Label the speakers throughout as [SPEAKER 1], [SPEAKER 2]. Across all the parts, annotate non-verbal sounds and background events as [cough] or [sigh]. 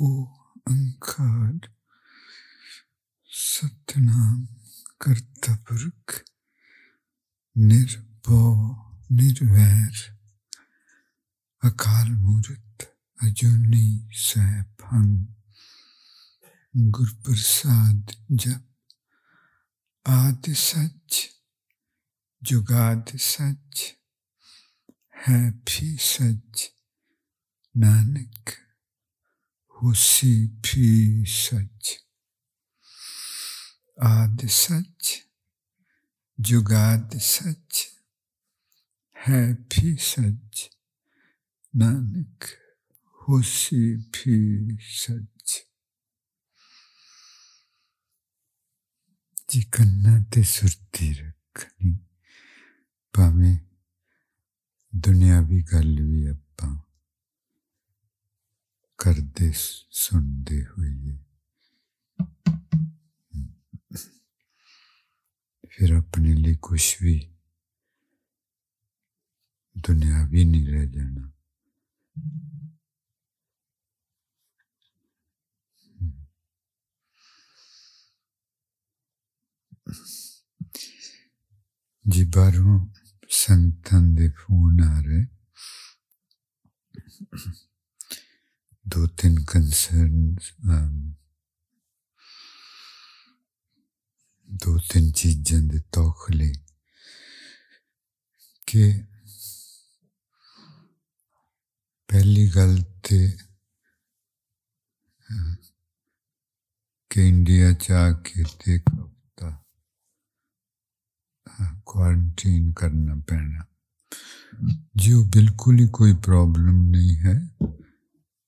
[SPEAKER 1] او انکھار ستنام کرتا پرکھ نربو نرویر اکال مورت اجونی سہ ہن گرپرساد جپ آد سچ جگاد سچ ہے بھی سچ نانک سچ جنا سرتی رکھنی پنیا بھی کر لیا گردش سنتے ہوئے پھر اپنے لیے کچھ بھی دنیا بھی نہیں رہ جانا۔ جی بارہوں سنتن دے فون آ رہے۔ دو تین کنسرنس دو تین چیزیں دی توخلی کہ پہلی گل تے کہ انڈیا چاہ کے دیکھ ایک کوارنٹین کرنا پینا۔ جی، جو بالکل ہی کوئی پرابلم نہیں ہے۔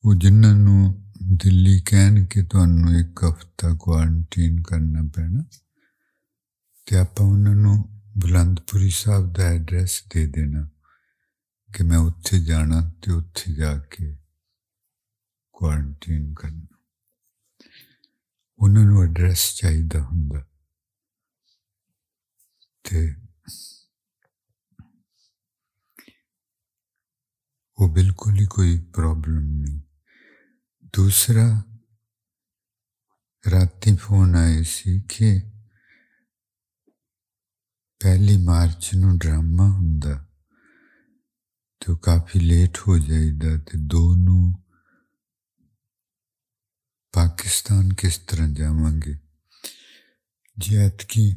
[SPEAKER 1] ਉਹ ਜਿਨ੍ਹਾਂ ਨੂੰ ਦਿੱਲੀ ਕਹਿਣ ਕਿ ਤੁਹਾਨੂੰ ਇੱਕ ਹਫ਼ਤਾ ਕੁਆਰੰਟੀਨ ਕਰਨਾ ਪੈਣਾ ਤੇ ਆਪਾਂ ਉਹਨਾਂ ਨੂੰ ਬੁਲੰਦਪੁਰੀ ਸਾਹਿਬ ਦਾ ਐਡਰੈਸ ਦੇ ਦੇਣਾ ਕਿ ਮੈਂ ਉੱਥੇ ਜਾਣਾ ਤੇ ਉੱਥੇ ਜਾ ਕੇ ਕੁਆਰੰਟੀਨ ਕਰਨਾ ਉਹਨਾਂ ਨੂੰ ਐਡਰੈਸ ਚਾਹੀਦਾ ਹੁੰਦਾ ਤੇ ਉਹ ਬਿਲਕੁਲ ਹੀ ਕੋਈ ਪ੍ਰੋਬਲਮ ਨਹੀਂ ਦੂਸਰਾ ਰਾਤੀ ਫੋਨ ਆਏ ਸੀ ਕਿ ਪਹਿਲੀ ਮਾਰਚ ਨੂੰ ਡਰਾਮਾ ਹੁੰਦਾ ਤੇ ਕਾਫੀ ਲੇਟ ਹੋ ਜਾਈਦਾ ਤੇ ਦੋ ਨੂੰ ਪਾਕਿਸਤਾਨ ਕਿਸ ਤਰ੍ਹਾਂ ਜਾਵਾਂਗੇ ਜੀ ਐਤਕੀ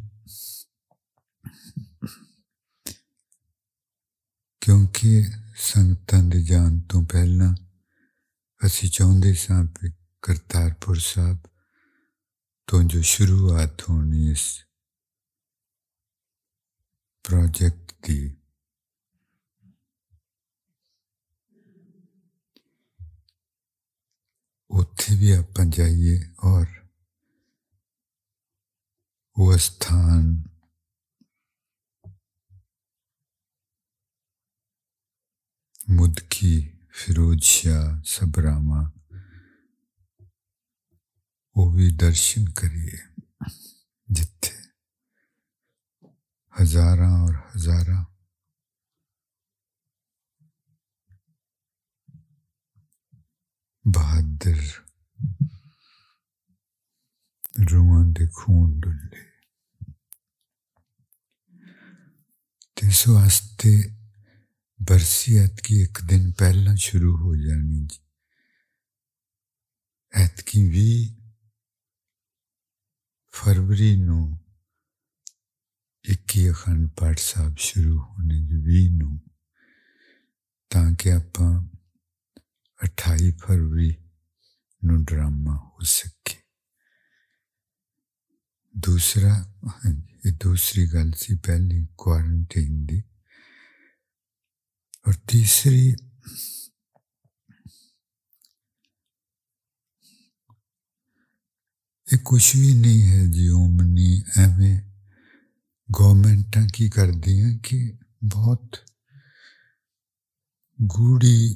[SPEAKER 1] ਕਿਉਂਕਿ ਸੰਗਤਾਂ ਦੇ ਜਾਣ ਤੋਂ ਪਹਿਲਾਂ ਅਸੀਂ ਚਾਹੁੰਦੇ ਸਾਂ ਕਿ ਕਰਤਾਰਪੁਰ ਸਾਹਿਬ ਤੋਂ ਜੋ ਸ਼ੁਰੂਆਤ ਹੋਣੀ ਇਸ ਪ੍ਰੋਜੈਕਟ ਦੀ ਉੱਥੇ ਵੀ ਆਪਾਂ ਜਾਈਏ ਔਰ ਉਹ ਸਥਾਨ ਮੁਦਕੀ ਫਿਰੋਜ਼ ਸ਼ਾਹ ਸਬਰਾਮਾ ਉਹ ਵੀ ਦਰਸ਼ਨ ਕਰੀਏ ਜਿੱਥੇ ਹਜ਼ਾਰਾਂ ਔਰ ਹਜ਼ਾਰਾਂ ਬਹਾਦਰ ਰੂਹਾਂ ਦੇ ਖੂਨ ਡੁੱਲੇ ਤੇ ਇਸ ਵਾਸਤੇ برسی کی ایک دن پہلا شروع ہو جانی جی۔ ایتکی بھی فروری نو، اکی اخنڈ پاٹ صاحب شروع ہونے جی بھی نو۔ تاکہ آپ اٹھائی فروری نو ڈرامہ ہو سکے۔ دوسرا ہاں جی، دوسری گل سی پہلی کوارنٹین دی۔ اور تیسری یہ کچھ بھی نہیں ہے جی امنی ایویں گورمنٹ کی کر دیا کہ بہت گوڑی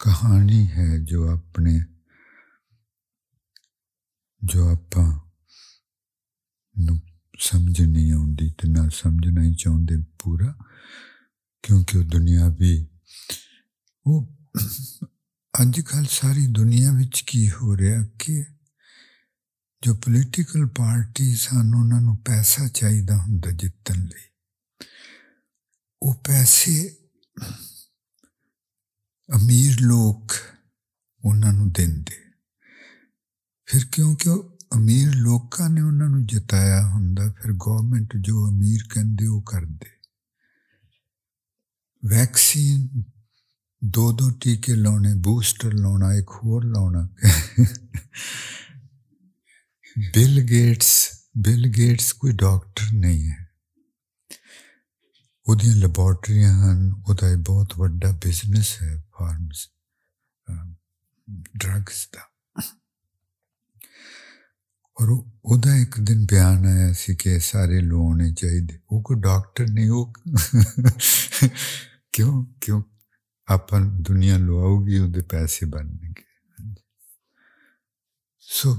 [SPEAKER 1] کہانی ہے جو اپنے جو اپنے سمجھ نہیں آتی تو نہ سمجھنا ہی چاہتے پورا کیونکہ وہ دنیا بھی وہ اج کل ساری دنیا کی ہو رہا کہ جو پولیٹیکل پارٹیز ہیں انہوں نے پیسہ چاہیے ہوں جیتنے وہ پیسے امیر لوگوں دیں پھر کیوںکہ امیر لوگوں نے انہوں نے جتایا ہوں پھر گورنمنٹ جو امیر کہتے وہ کر دے ویکسین دو دو ٹیکے لانے بوسٹر لانا ایک ہور لانا بل گیٹس بل گیٹس کوئی ڈاکٹر نہیں ہے وہ لیبورٹری ہیں وہ بہت وڈا بزنس ہے فارمس ڈرگس کا اور وہ ایک دن بیان آیا سی کہ سارے لو ہونے چاہیے وہ کوئی ڈاکٹر نہیں، وہ کیوں؟ کیوں؟ آپ دنیا لواؤ گی وہ پیسے بننے گے سو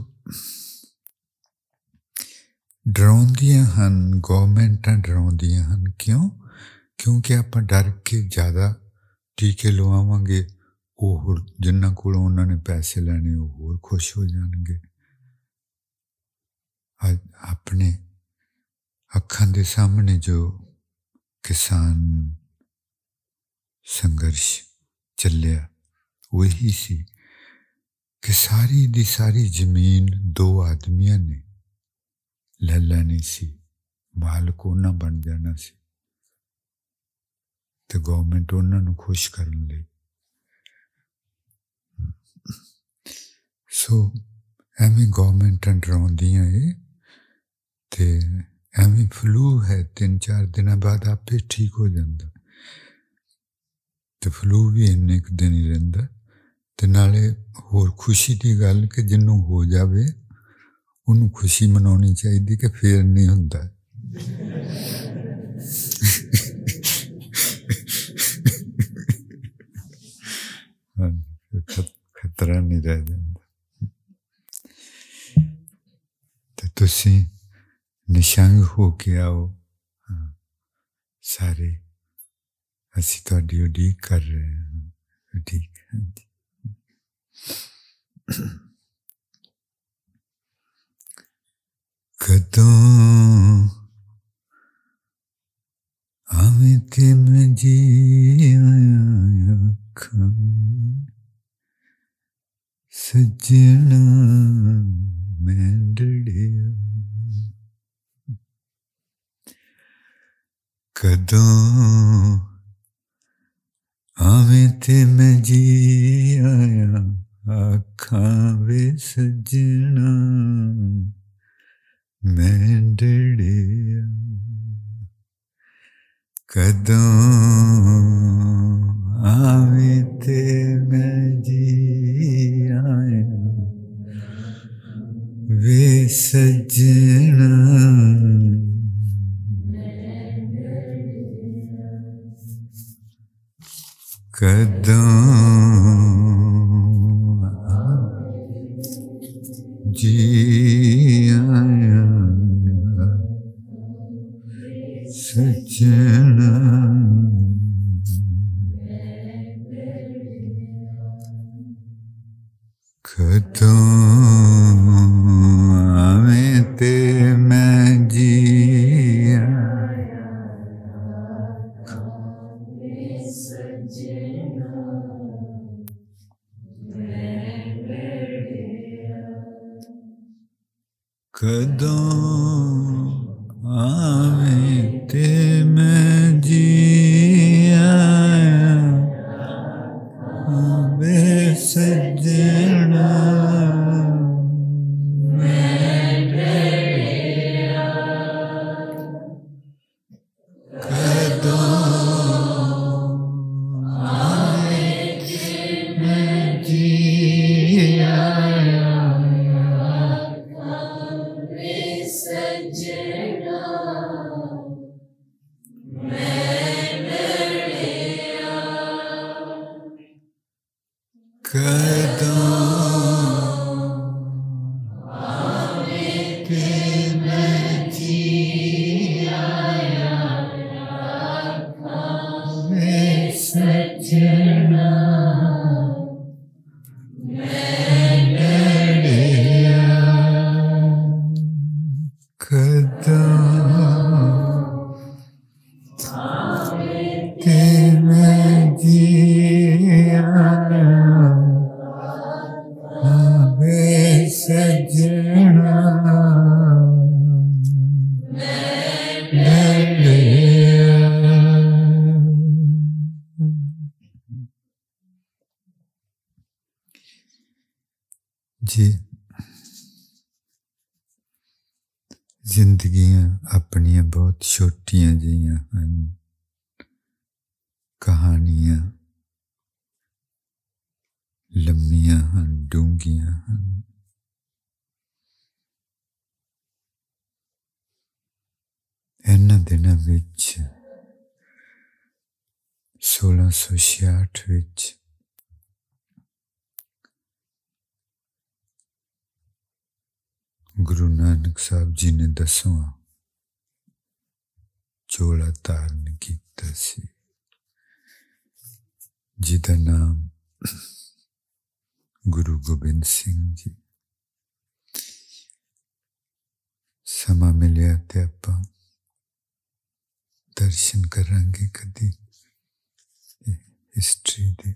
[SPEAKER 1] ڈراؤدیاں ہیں گورنمنٹ ڈراؤدیاں ہیں کیوں؟ کیونکہ آپ ڈر کے زیادہ ٹیکے لواو گے، وہ جنہ کو نے پیسے لینے، وہ ہو خوش اپنے اکھان دے سامنے جو کسان سنگرش چلیا، وہی سی کہ ساری دی ساری زمین دو آدمیاں نے۔ لے لینی سی، مالک نہ بن جانا سی۔ تو گورنمنٹ انہوں خوش کرنے لئی۔ سو ایویں گورنمنٹ ڈراؤدیاں یہ تو ایویں فلو ہے، تین چار دن بعد آپ ٹھیک ہو جاتا تو فلو بھی این دن ہی رہتا تو نالے ہوشی کی گل کہ جنوں ہو جائے ان خوشی منا چاہیے کہ پھر نہیں ہوں ہاں، خطرہ نہیں رہ جاتا تو تھی نشنگ ہو کے آؤ سارے اسی تاری اڈیق کر رہے ہیں اڈیق ہاں جی کدوں آویں تے میں جی آیا سجنا میں ڈڑیا کدوں آویں تے میں جی آیا آکھاں وے سجنا، میں ڈڑیا کدوں آویں تے میں جی آیا، وے سجنا۔ کدوں جی آیا سجنا کدوں آویں تے آویں تے میں زندگیاں اپنی بہت چھوٹیاں جہاں ہیں کہانیاں لمیاں ہیں ڈونگیاں ہیں دنوں سولہ سو چھیاٹ ਗੁਰੂ ਨਾਨਕ ਸਾਹਿਬ ਜੀ ਨੇ ਦਸਵਾਂ ਚੋਲਾ ਧਾਰਨ ਕੀਤਾ ਸੀ ਜਿਹਦਾ ਨਾਮ ਗੁਰੂ ਗੋਬਿੰਦ ਸਿੰਘ ਜੀ ਸਮਾਂ ਮਿਲਿਆ ਤੇ ਆਪਾਂ ਦਰਸ਼ਨ ਕਰਾਂਗੇ ਕਦੀ ਹਿਸਟਰੀ ਦੇ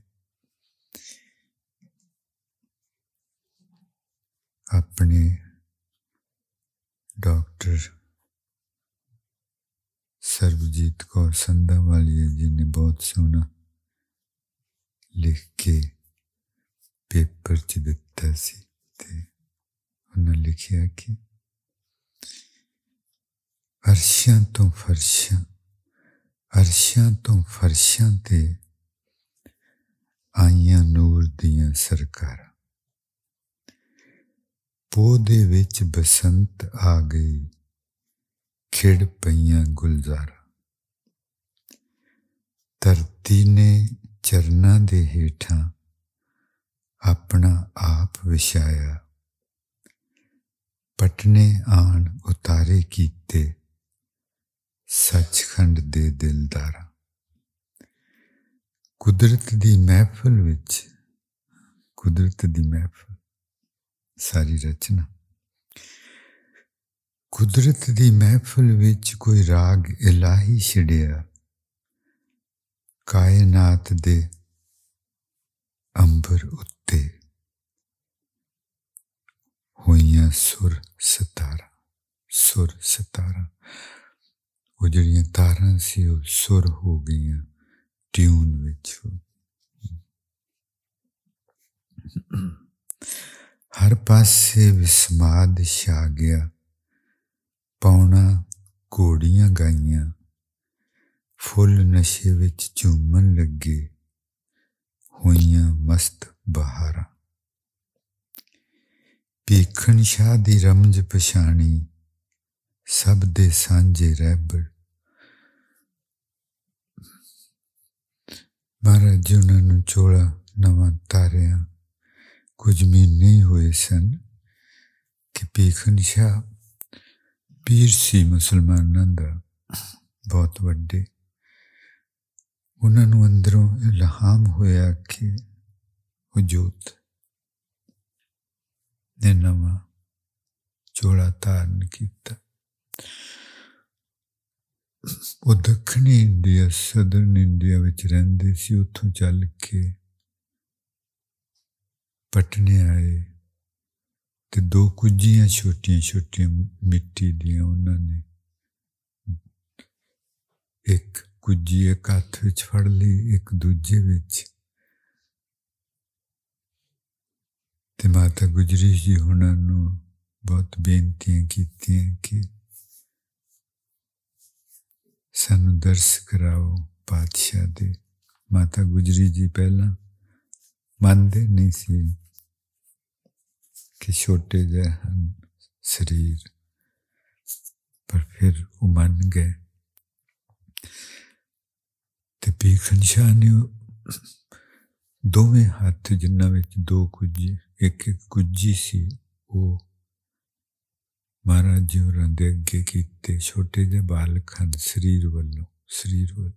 [SPEAKER 1] ਸਰਬਜੀਤ ਕੌਰ ਸੰਧਾ ਵਾਲੀ ਜੀ ਨੇ ਬਹੁਤ ਸੋਹਣਾ ਲਿਖ ਕੇ ਪੇਪਰ 'ਚ ਦਿੱਤਾ ਸੀ ਤੇ ਉਹਨਾਂ ਲਿਖਿਆ ਕਿ ਅਰਸ਼ਾਂ ਤੋਂ ਫਰਸ਼ਾਂ ਅਰਸ਼ਾਂ ਤੋਂ ਫਰਸ਼ਾਂ ਤੇ ਆਈਆਂ ਨੂਰ ਦੀਆਂ ਸਰਕਾਰਾਂ ਪੋ ਦੇ ਵਿੱਚ ਬਸੰਤ ਆ ਗਈ ਖਿੜ ਪਈਆਂ ਗੁਲਜ਼ਾਰਾ ਧਰਤੀ ਨੇ ਚਰਨਾਂ ਦੇ ਹੇਠਾਂ ਆਪਣਾ ਆਪ ਵਿਛਾਇਆ। ਪਟਨੇ ਆਣ ਉਤਾਰੇ ਕੀਤੇ ਸੱਚਖੰਡ ਦੇ ਦਿਲਦਾਰਾਂ। ਕੁਦਰਤ ਦੀ ਮਹਿਫਲ ਵਿੱਚ, ਕੁਦਰਤ ਦੀ ਮਹਿਫਲ, ਸਾਰੀ ਰਚਨਾ। ਕੁਦਰਤ ਦੀ ਮਹਿਫਲ ਵਿੱਚ ਕੋਈ ਰਾਗ ਇਲਾਹੀ ਛਿੜਿਆ। ਕਾਇਨਾਤ ਦੇ ਅੰਬਰ ਉੱਤੇ ਹੋਈਆਂ ਸੁਰ ਸਤਾਰਾ ਸੁਰ ਸਤਾਰਾ ਉਹ ਜਿਹੜੀਆਂ ਤਾਰਾਂ ਸੀ ਉਹ ਸੁਰ ਹੋ ਗਈਆਂ ਟਿਊਨ ਵਿੱਚ ਹਰ ਪਾਸੇ ਵਿਸਮਾਦ ਛਾ ਗਿਆ ਪੌਣਾ ਘੋੜੀਆਂ ਗਾਈਆਂ ਫੁੱਲ ਨਸ਼ੇ ਵਿੱਚ ਝੂਮਣ ਲੱਗੇ ਹੋਈਆਂ ਮਸਤ ਬਹਾਰਾਂ ਪੀਖਣ ਸ਼ਾਹ ਦੀ ਰਮਜ ਪਛਾਣੀ ਸਭ ਦੇ ਸਾਂਝੇ ਰਹਿਬਰ ਮਹਾਰਾਜ ਜੀ ਉਹਨਾਂ ਨੂੰ ਚੋਲਾ ਨਵਾਂ ਤਾਰਿਆਂ ਕੁਝ ਮਹੀਨੇ ਹੀ ਹੋਏ ਸਨ ਕਿ ਪੀਖਣ ਸ਼ਾਹ ਪੀਰ ਸੀ ਮੁਸਲਮਾਨਾਂ ਦਾ ਬਹੁਤ ਵੱਡੇ ਉਹਨਾਂ ਨੂੰ ਅੰਦਰੋਂ ਇਲਹਾਮ ਹੋਇਆ ਕਿ ਉਹ ਜੋਤ ਨੇ ਨਵਾਂ ਚੋਲਾ ਧਾਰਨ ਕੀਤਾ। ਉਹ ਦੱਖਣੀ ਇੰਡੀਆ ਸਦਰਨ ਇੰਡੀਆ ਵਿੱਚ ਰਹਿੰਦੇ ਸੀ, ਉੱਥੋਂ ਚੱਲ ਕੇ ਪਟਨੇ ਆਏ ਤੇ ਦੋ ਕੁੱਜੀਆਂ ਛੋਟੀਆਂ ਛੋਟੀਆਂ ਮਿੱਟੀ ਦੀਆਂ ਉਹਨਾਂ ਨੇ ਇੱਕ ਕੁੱਜੀ ਇੱਕ ਹੱਥ ਵਿੱਚ ਫੜ ਲਈ ਇੱਕ ਦੂਜੇ ਵਿੱਚ ਤੇ ਮਾਤਾ ਗੁਜਰੀ ਜੀ ਉਹਨਾਂ ਨੂੰ ਬਹੁਤ ਬੇਨਤੀਆਂ ਕੀਤੀਆਂ ਕਿ ਸਾਨੂੰ ਦਰਸ ਕਰਾਓ ਪਾਤਸ਼ਾਹ ਦੇ ਮਾਤਾ ਗੁਜਰੀ ਜੀ ਪਹਿਲਾਂ ਮੰਨਦੇ ਨਹੀਂ ਸੀ ਕਿ ਛੋਟੇ ਜਿਹੇ ਹਨ ਸਰੀਰ ਪਰ ਫਿਰ ਉਹ ਮੰਨ ਗਏ ਤੇ ਪੀਖਨ ਸ਼ਾਹ ਨੇ ਦੋਵੇਂ ਹੱਥ ਜਿਨ੍ਹਾਂ ਵਿੱਚ ਦੋ ਕੁੱਜੀ ਇੱਕ ਇੱਕ ਕੁੱਜੀ ਸੀ ਉਹ ਮਹਾਰਾਜ ਜੀ ਹੋਰਾਂ ਦੇ ਅੱਗੇ ਕੀਤੇ ਛੋਟੇ ਜਿਹੇ ਬਾਲਕ ਹਨ ਸਰੀਰ ਵੱਲੋਂ ਸਰੀਰ ਵੱਲੋਂ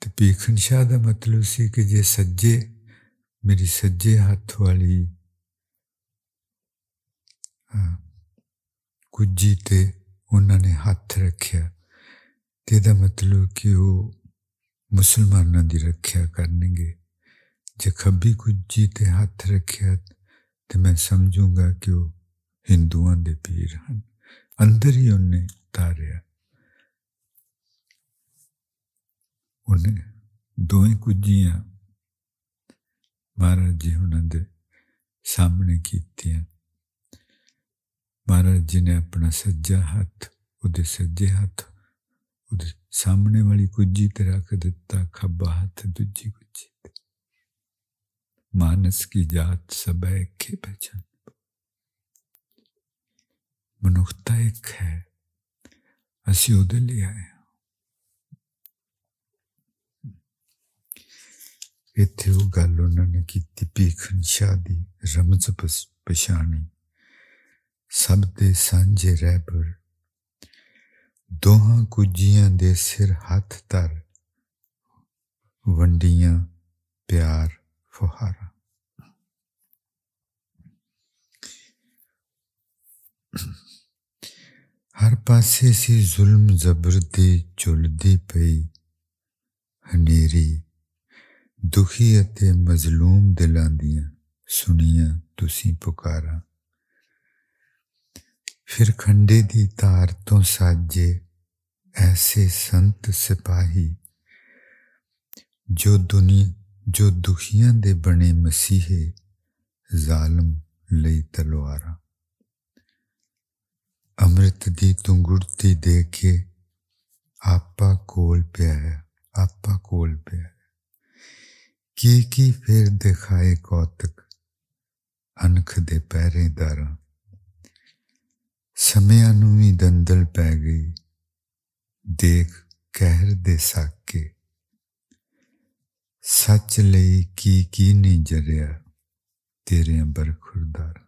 [SPEAKER 1] ਤੇ ਪੀਖਣ ਸ਼ਾਹ ਦਾ ਮਤਲਬ ਸੀ ਕਿ ਜੇ ਸੱਜੇ ਮੇਰੀ ਸੱਜੇ ਹੱਥ ਵਾਲੀ ਕੁੱਜੀ ਤੇ ਉਹਨਾਂ ਨੇ ਹੱਥ ਰੱਖਿਆ ਤੇ مطلب کہ وہ مسلمانوں کی رکھا کربی کت رکھے تو میں سمجھوں گا کہ وہ ہندو پیر ہیں اندر ہی انہیں تاریا۔ انجیاں مہاراج جی ہونا سامنے کیت مہاراج جی نے اپنا سجا ہاتھ، وہ سجے ہاتھ ہاتھ وہ سامنے والی کجی تے رکھ دیتا کھبا ہاتھ دوجی کجی مانس کی جات سب ایک پہچان منختا ایک ہے اسی وہ لے آئے اتنے وہ گل انہوں نے کی پیخن شادی رمز پچھانی سب دے سانجے رہبر دوہاں کجیاں دے سر ہاتھ تر ونڈیاں پیار فہارا ہر پاسے سی ظلم زبردی چلدی پئی ہنیری دکھی اتے مظلوم دلاں دیاں سنیاں تسی پکارا پھر کھنڈے دی تار تو ساجے ایسے سنت سپاہی جو دنیا جو دکھیاں دے بنے مسیحے ظالم لئی تلوارا امرت دی تنگڑتی دے کے آپا کول پیا ہے آپا کول پیا ہے کی کی پھر دکھائے کوتک انکھ دے پیرے داراں ਸਮਿਆਂ ਨੂੰ ਵੀ ਦੰਦਲ ਪੈ ਗਈ। ਦੇਖ ਕਹਿਰ ਦੇ ਸਾਕੇ। ਸੱਚ ਲਈ ਕੀ ਕੀ ਨਹੀਂ ਜਰਿਆ ਤੇਰੇ ਅੰਬਰ ਖੁਰਦਾਰ।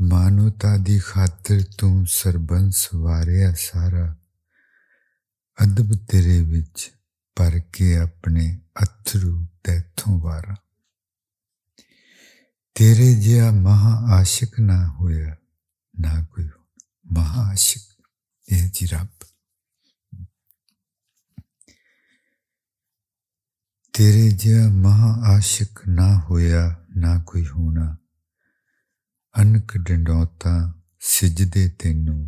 [SPEAKER 1] ਮਾਨਵਤਾ ਦੀ ਖਾਤਰ ਤੂੰ ਸਰਬੰਸ ਵਾਰਿਆ ਸਾਰਾ। ਅਦਬ ਤੇਰੇ ਵਿੱਚ ਭਰ ਕੇ ਆਪਣੇ ਅਥਰੂ ਤੇਥੋਂ ਵਾਰਾ। ਤੇਰੇ ਜਿਹਾ ਮਹਾ ਆਸ਼ਿਕ ਨਾ ਹੋਇਆ। نہ کوئی مہا عاشق یہ جی رب تیرے جیا مہا عاشق نہ ہویا نہ کوئی ہونا انک ڈنڈوتا سجدے تینوں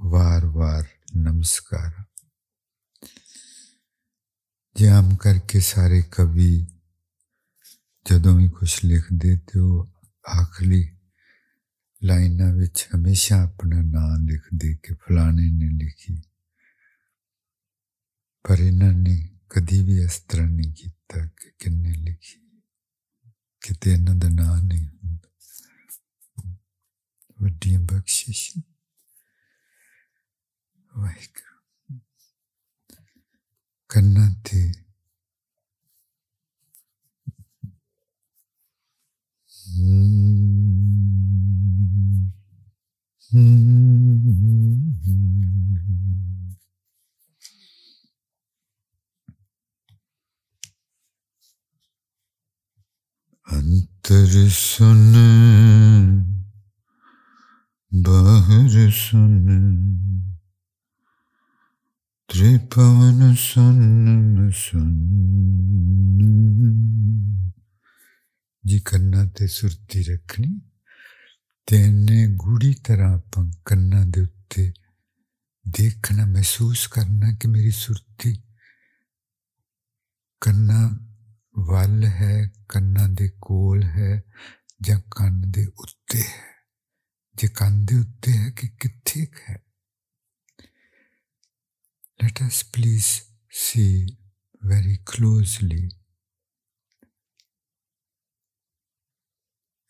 [SPEAKER 1] وار وار نمسکار جام کر کے سارے کبھی جدوں بھی کچھ لکھ دے تو آخری لائن ہمیشہ اپنا نام لکھ دے کہ فلانے نے لکھی پر انہوں نے کدی بھی اس طرح نہیں کیتا کہ کن لکھی کتنے انہوں کا نام نہیں ہوں وڈیاں بخشش واحر سن سن جی کرنا تے سرتی رکھنی تینے گوڑی طرح کنا دے اتے دیکھنا محسوس کرنا کہ میری سرتی کنا ول ہے کنا دے کول ہے یا کن دے اتے ہے جے کن دے اتے ہے کہ کتھے ہے let us please see very closely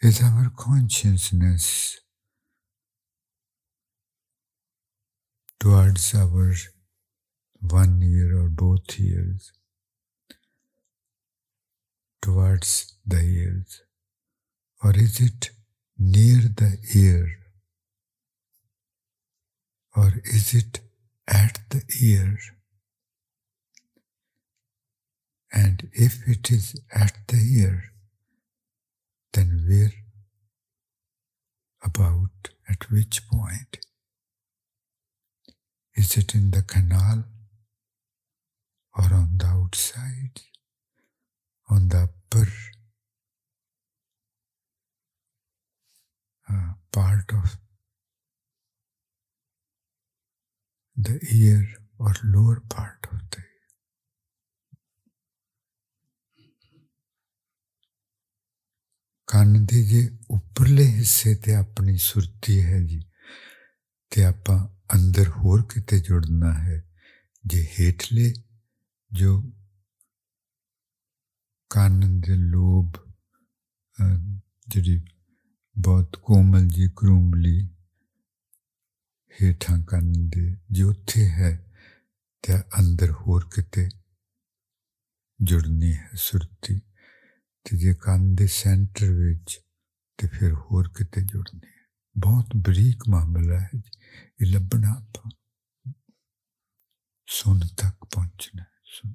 [SPEAKER 1] is our consciousness towards our one ear or both ears, towards the ears, or is it near the ear, or is it at the ear? And if it is at the ear, then where about at which point? Is it in the canal or on the outside, on the upper uh, part of the ear or lower part of the کے جی اپرلے حصے تے اپنی سرتی ہے جی تے آپ اندر ہور کتے جڑنا ہے جی ہیٹلے جو کن دے لوب جی بہت کومل جی کرومبلی ہیٹھاں کن دے جی اتھے ہے تے اندر ہور کتے جڑنی ہے سرتی تے جی کن دے سینٹر وچ تے پھر ہور کتے جڑنی ہے بہت بریک معاملہ ہے جی یہ لبنا آپ سن تک پہنچنا ہے سن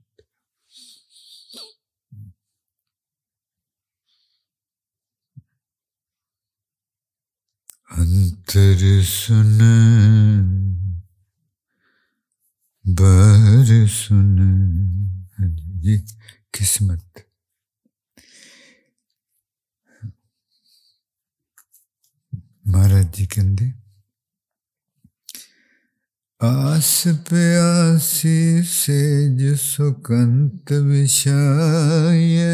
[SPEAKER 1] انتر سن بر سن جی مہاراج جی کہ آس پیاسی سے جو سکنت وشائے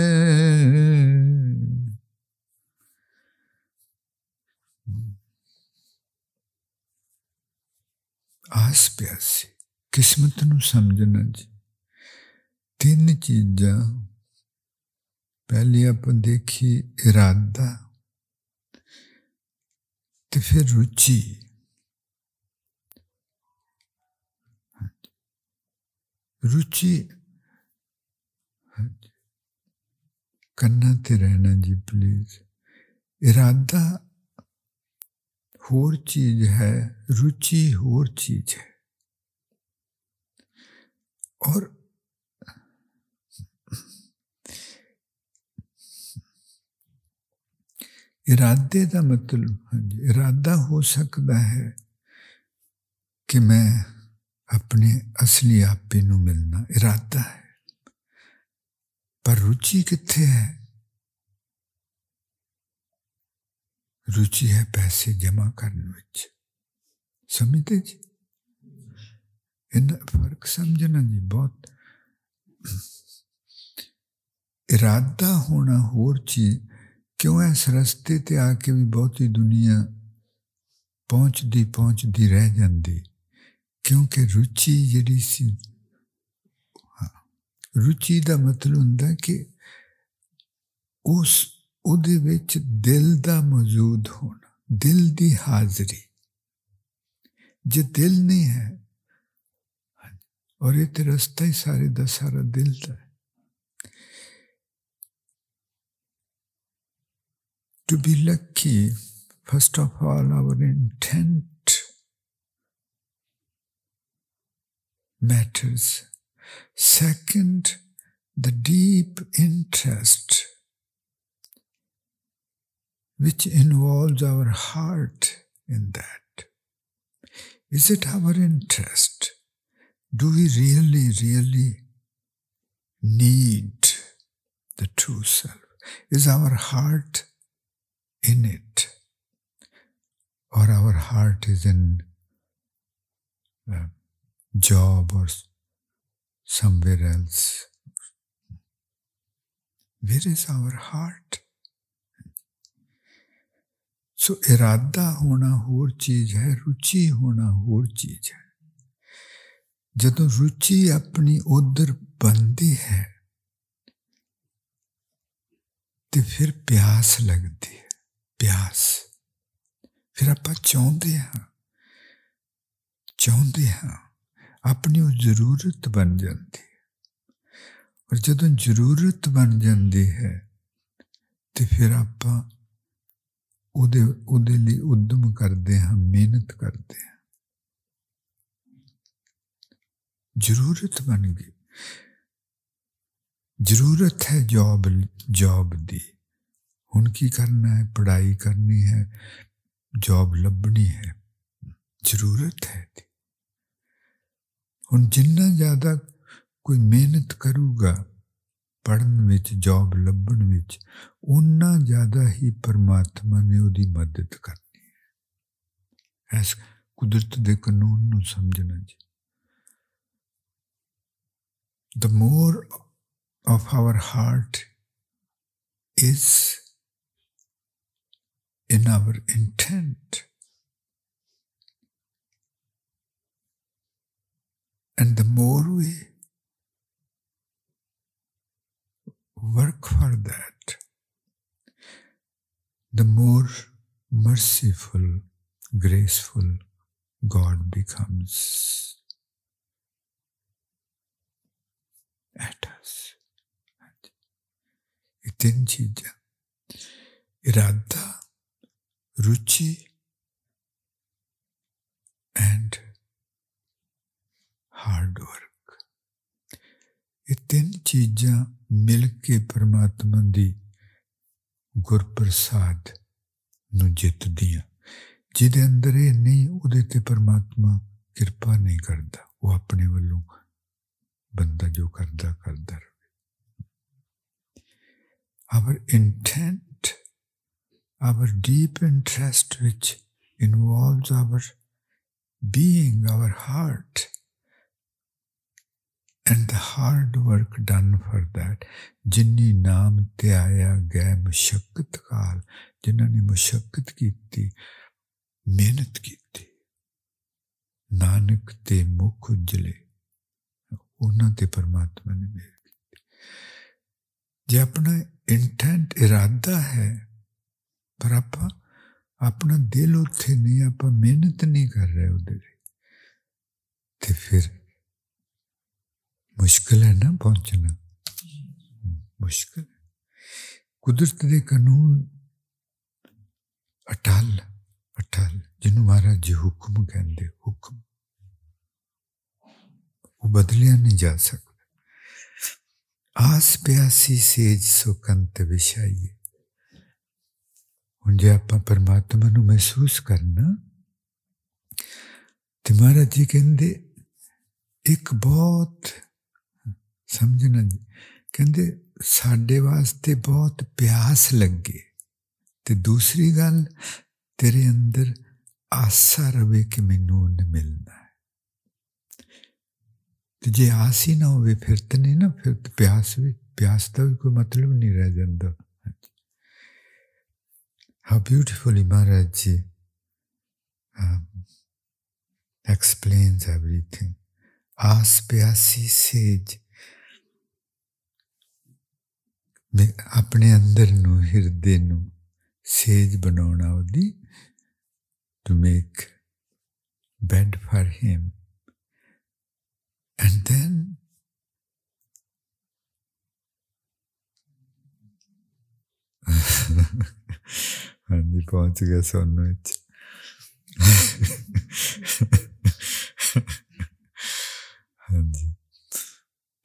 [SPEAKER 1] آس پیاسی، قسمت نو سمجھنا جی۔ تین چیزاں۔ پہلی آپ دیکھی ارادہ۔ تو پھر روچی روچی کرنا تے رہنا جی پلیز۔ ارادہ ہور چیز ہے روچی ہور چیز ہے۔ اور ارادے کا مطلب ہاں جی ارادہ ہو سکتا ہے کہ میں اپنے اصلی آپے نو ملنا ارادہ ہے پر روچی کتنے ہے روچی ہے پیسے جمع کرنے سمجھتے جی فرق سمجھنا جی بہت ارادہ ہونا ہور چیز اس رستے تے آ کے بھی بہت ہی دنیا پہنچتی پہنچتی رہ جاتی کیونکہ روچی جڑی سی ہاں روچی کا مطلب ہوں کہ اس دل دا موجود ہونا، دل دی حاضری۔ جی دل نہیں ہے ہاں، اور یہ تو رستہ ہی سارے دا سارا دل دا ہے۔ To be lucky, first of all, our intent matters. Second, the deep interest which involves our heart in that. Is it our interest? Do we really, really need the true self? Is our heart in it? Or our heart is in a job or somewhere else? Where is our heart? سو ارادہ ہونا ہور چیز ہے روچی ہونا ہور چیز ہے جدو روچی اپنی ادھر بنتی ہے تو پھر پیاس لگتی ہے پیاس پھر آپ چاہتے ہاں چاہتے ہاں اپنی وہ ضرورت بن جاتی ہے اور جدو ضرورت بن جاتی ہے تو پھر آپ ادم کرتے ہیں محنت کرتے ہیں ضرورت بن گئی ضرورت ہے جاب جاب دی ہوں کی کرنا ہے پڑھائی کرنی ہے جاب لبنی ہے ضرورت ہے ہوں جنا زیادہ کوئی محنت کروں گا پڑھن جاب لبن اُنہ زیادہ ہی پرماتما نے وہ مدد کرنی ਐਸ ਕੁਦਰਤ ਦੇ ਕਾਨੂੰਨ ਨੂੰ ਸਮਝਣਾ ਜੀ the more of our heart is in our intent. And the more we work for that, the more merciful, graceful God becomes at us. Itin chija. Iradha ਇਰਾਦਾ ਰੁਚੀ ਐਂਡ ਹਾਰਡ ਵਰਕ ਇਹ ਤਿੰਨ ਚੀਜ਼ਾਂ ਮਿਲ ਕੇ ਪਰਮਾਤਮਾ ਦੀ ਗੁਰਪ੍ਰਸਾਦ ਨੂੰ ਜਿੱਤਦੀਆਂ ਜਿਹਦੇ ਅੰਦਰ ਇਹ ਨਹੀਂ ਉਹਦੇ ਤੇ ਪਰਮਾਤਮਾ ਕਿਰਪਾ ਨਹੀਂ ਕਰਦਾ ਉਹ ਆਪਣੇ ਵੱਲੋਂ ਬੰਦਾ ਜੋ ਕਰਦਾ ਕਰਦਾ ਰਹੇ our intent our deep interest which involves our being our heart and the hard work done for that ਜਿੰਨੀ ਨਾਮ ਤੇ ਆਇਆ ਗਏ ਮੁਸ਼ਕਤ ਕਾਲ ਜਿਨ੍ਹਾਂ ਨੇ ਮੁਸ਼ਕਤ ਕੀਤੀ ਮਿਹਨਤ ਕੀਤੀ ਨਾਨਕ ਤੇ ਮੁਖ ਉਜਲੇ ਉਹਨਾਂ ਤੇ ਪਰਮਾਤਮਾ ਨੇ ਮਿਹਰ ਕੀਤੀ ਜੇ ਆਪਣਾ ਇੰਟੈਂਟ ਇਰਾਦਾ ਹੈ ਪਰ ਆਪਾਂ ਆਪਣਾ ਦਿਲ ਉੱਥੇ ਨਹੀਂ ਆਪਾਂ ਮਿਹਨਤ ਨਹੀਂ ਕਰ ਰਹੇ ਉਹਦੇ ਲਈ ਤੇ ਫਿਰ ਮੁਸ਼ਕਲ ਹੈ ਨਾ ਪਹੁੰਚਣਾ ਮੁਸ਼ਕਲ ਕੁਦਰਤ ਦੇ ਕਾਨੂੰਨ ਅਟਲ ਅਟਲ ਜਿਹਨੂੰ ਮਹਾਰਾਜ ਜੀ ਹੁਕਮ ਕਹਿੰਦੇ ਹੁਕਮ ਉਹ ਬਦਲਿਆ ਨਹੀਂ ਜਾ ਸਕਦਾ ਆਸ ਪਿਆਸੀ ਸੇਜ ਸੁਕੰਤ ਵਿਸ਼ਾਈ ਹੁਣ ਜੇ ਆਪਾਂ ਪਰਮਾਤਮਾ ਨੂੰ ਮਹਿਸੂਸ ਕਰਨਾ, ਤੇ ਮਹਾਰਾਜ ਜੀ ਕਹਿੰਦੇ, ਇੱਕ ਬਹੁਤ ਸਮਝਣਾ ਜੀ, ਕਹਿੰਦੇ ਸਾਡੇ ਵਾਸਤੇ ਬਹੁਤ ਪਿਆਸ ਲੱਗੇ। ਤੇ ਦੂਸਰੀ ਗੱਲ, ਤੇਰੇ ਅੰਦਰ ਆਸਾ ਰਵੇ ਕਿ ਮੈਨੂੰ ਉਹਨੇ ਮਿਲਣਾ ਹੈ। ਤੇ ਜੇ ਆਸ ਹੀ ਨਾ ਹੋਵੇ, ਫਿਰ ਤਾਂ ਨਹੀਂ ਨਾ, ਫਿਰ ਤਾਂ ਪਿਆਸ ਵੀ, ਪਿਆਸ ਦਾ ਵੀ ਕੋਈ ਮਤਲਬ ਨਹੀਂ ਰਹਿ ਜਾਂਦਾ। How beautiful Imarajji um, explains everything. آس پیاسی سیج اپنے اندر نو ہردے نو سیج بناؤنا دی to make bed for him and then Andy Pontigas à noite. Andy.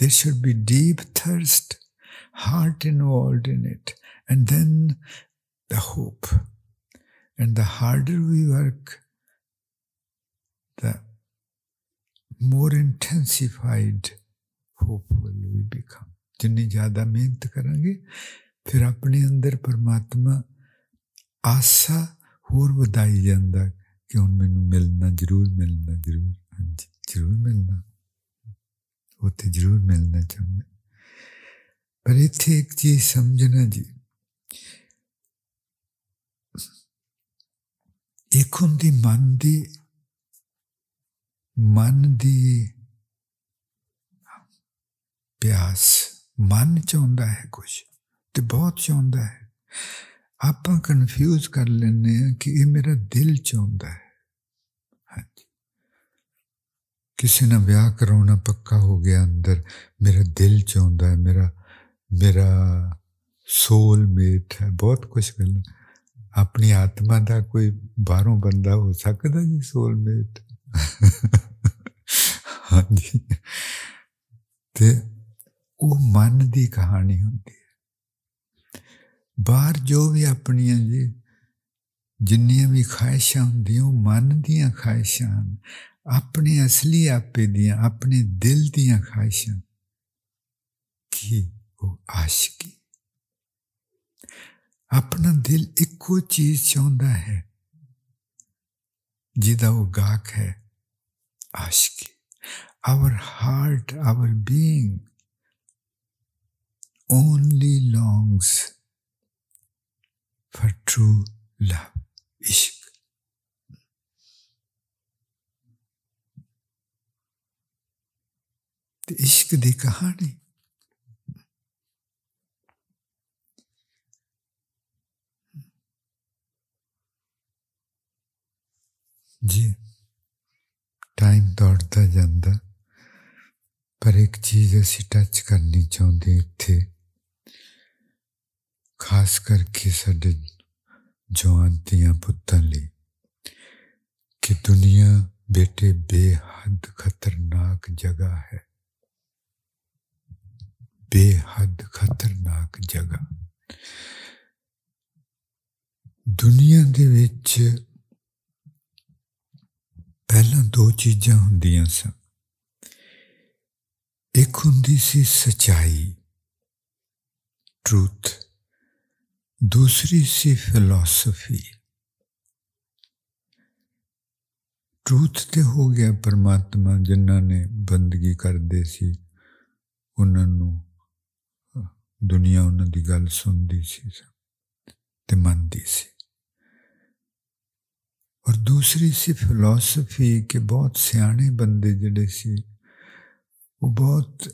[SPEAKER 1] there should be deep thirst heart involve in it and then the hope and the harder we work the more intensified hopeful we become ਜਿੰਨੀ ਜ਼ਿਆਦਾ ਮਿਹਨਤ ਕਰਾਂਗੇ, ਫਿਰ ਆਪਣੇ ਅੰਦਰ ਪਰਮਾਤਮਾ ਆਸਾ ਹੋਰ ਵਧਾਈ ਜਾਂਦਾ ਕਿ ਹੁਣ ਮੈਨੂੰ ਮਿਲਣਾ ਜ਼ਰੂਰ ਮਿਲਣਾ ਜ਼ਰੂਰ, ਹਾਂਜੀ, ਜ਼ਰੂਰ ਮਿਲਣਾ। ਉੱਥੇ ਜ਼ਰੂਰ ਮਿਲਣਾ ਚਾਹੁੰਦਾ ਪਰ ਇੱਥੇ ਇੱਕ ਚੀਜ਼ ਸਮਝਣਾ ਜੀ, ਇੱਕ ਹੁੰਦੀ ਮਨ ਦੀ ਮਨ ਦੀ ਪਿਆਸ। ਮਨ ਚਾਹੁੰਦਾ ਹੈ ਕੁਝ ਤੇ ਬਹੁਤ ਚਾਹੁੰਦਾ ਹੈ ਆਪਾਂ ਕਨਫਿਊਜ਼ ਕਰ ਲੈਂਦੇ ਆ ਕਿ ਇਹ ਮੇਰਾ ਦਿਲ ਚਾਹੁੰਦਾ ਹੈ ਹਾਂਜੀ ਕਿਸੇ ਨਾਲ ਵਿਆਹ ਕਰਾਉਣਾ ਪੱਕਾ ਹੋ ਗਿਆ ਅੰਦਰ ਮੇਰਾ ਦਿਲ ਚਾਹੁੰਦਾ ਹੈ ਮੇਰਾ ਮੇਰਾ ਸੋਲ ਮੇਟ ਹੈ ਬਹੁਤ ਕੁਝ ਗੱਲ ਆਪਣੀ ਆਤਮਾ ਦਾ ਕੋਈ ਬਾਹਰੋਂ ਬੰਦਾ ਹੋ ਸਕਦਾ ਜੀ ਸੋਲ ਮੇਟ ਹਾਂਜੀ ਤੇ ਉਹ ਮਨ ਦੀ ਕਹਾਣੀ ਹੁੰਦੀ ਹੈ ਬਾਹਰ ਜੋ ਵੀ ਆਪਣੀਆਂ ਜੀ ਜਿੰਨੀਆਂ ਵੀ ਖਾਹਿਸ਼ਾਂ ਹੁੰਦੀਆਂ ਉਹ ਮਨ ਦੀਆਂ ਖਾਹਿਸ਼ਾਂ ਹਨ ਆਪਣੇ ਅਸਲੀ ਆਪੇ ਦੀਆਂ ਆਪਣੇ ਦਿਲ ਦੀਆਂ ਖਾਹਿਸ਼ਾਂ ਕੀ ਉਹ ਆਸ਼ਕੀ اپنا دل ایکو چیز چاہتا ہے جہاں وہ گاہک ہے عاشقی آور heart our being only longs for true love عشق عشق کی کہانی جی ٹائم دوڑتا جاتا پر ایک چیز اسی ٹچ کرنی چاہتے اتنے خاص کر کے سڈے جوان دیا پتوں لی کہ دنیا بیٹے بے حد خطرناک جگہ ہے۔ بے حد خطرناک جگہ۔ دنیا دے وچ پہلا دو چیزاں ہوں سن۔ ایک ہوں سی سچائی ٹروتھ دوسری سی فلاسفی ٹروتھ تو ہو گیا پرماتما جنہ نے بندگی کرتے سی انہوں دنیا انہوں کی گل سنتی سی منتی سی۔ اور دوسری سی فلاسفی کہ بہت سیانے بندے جڑے سی، وہ بہت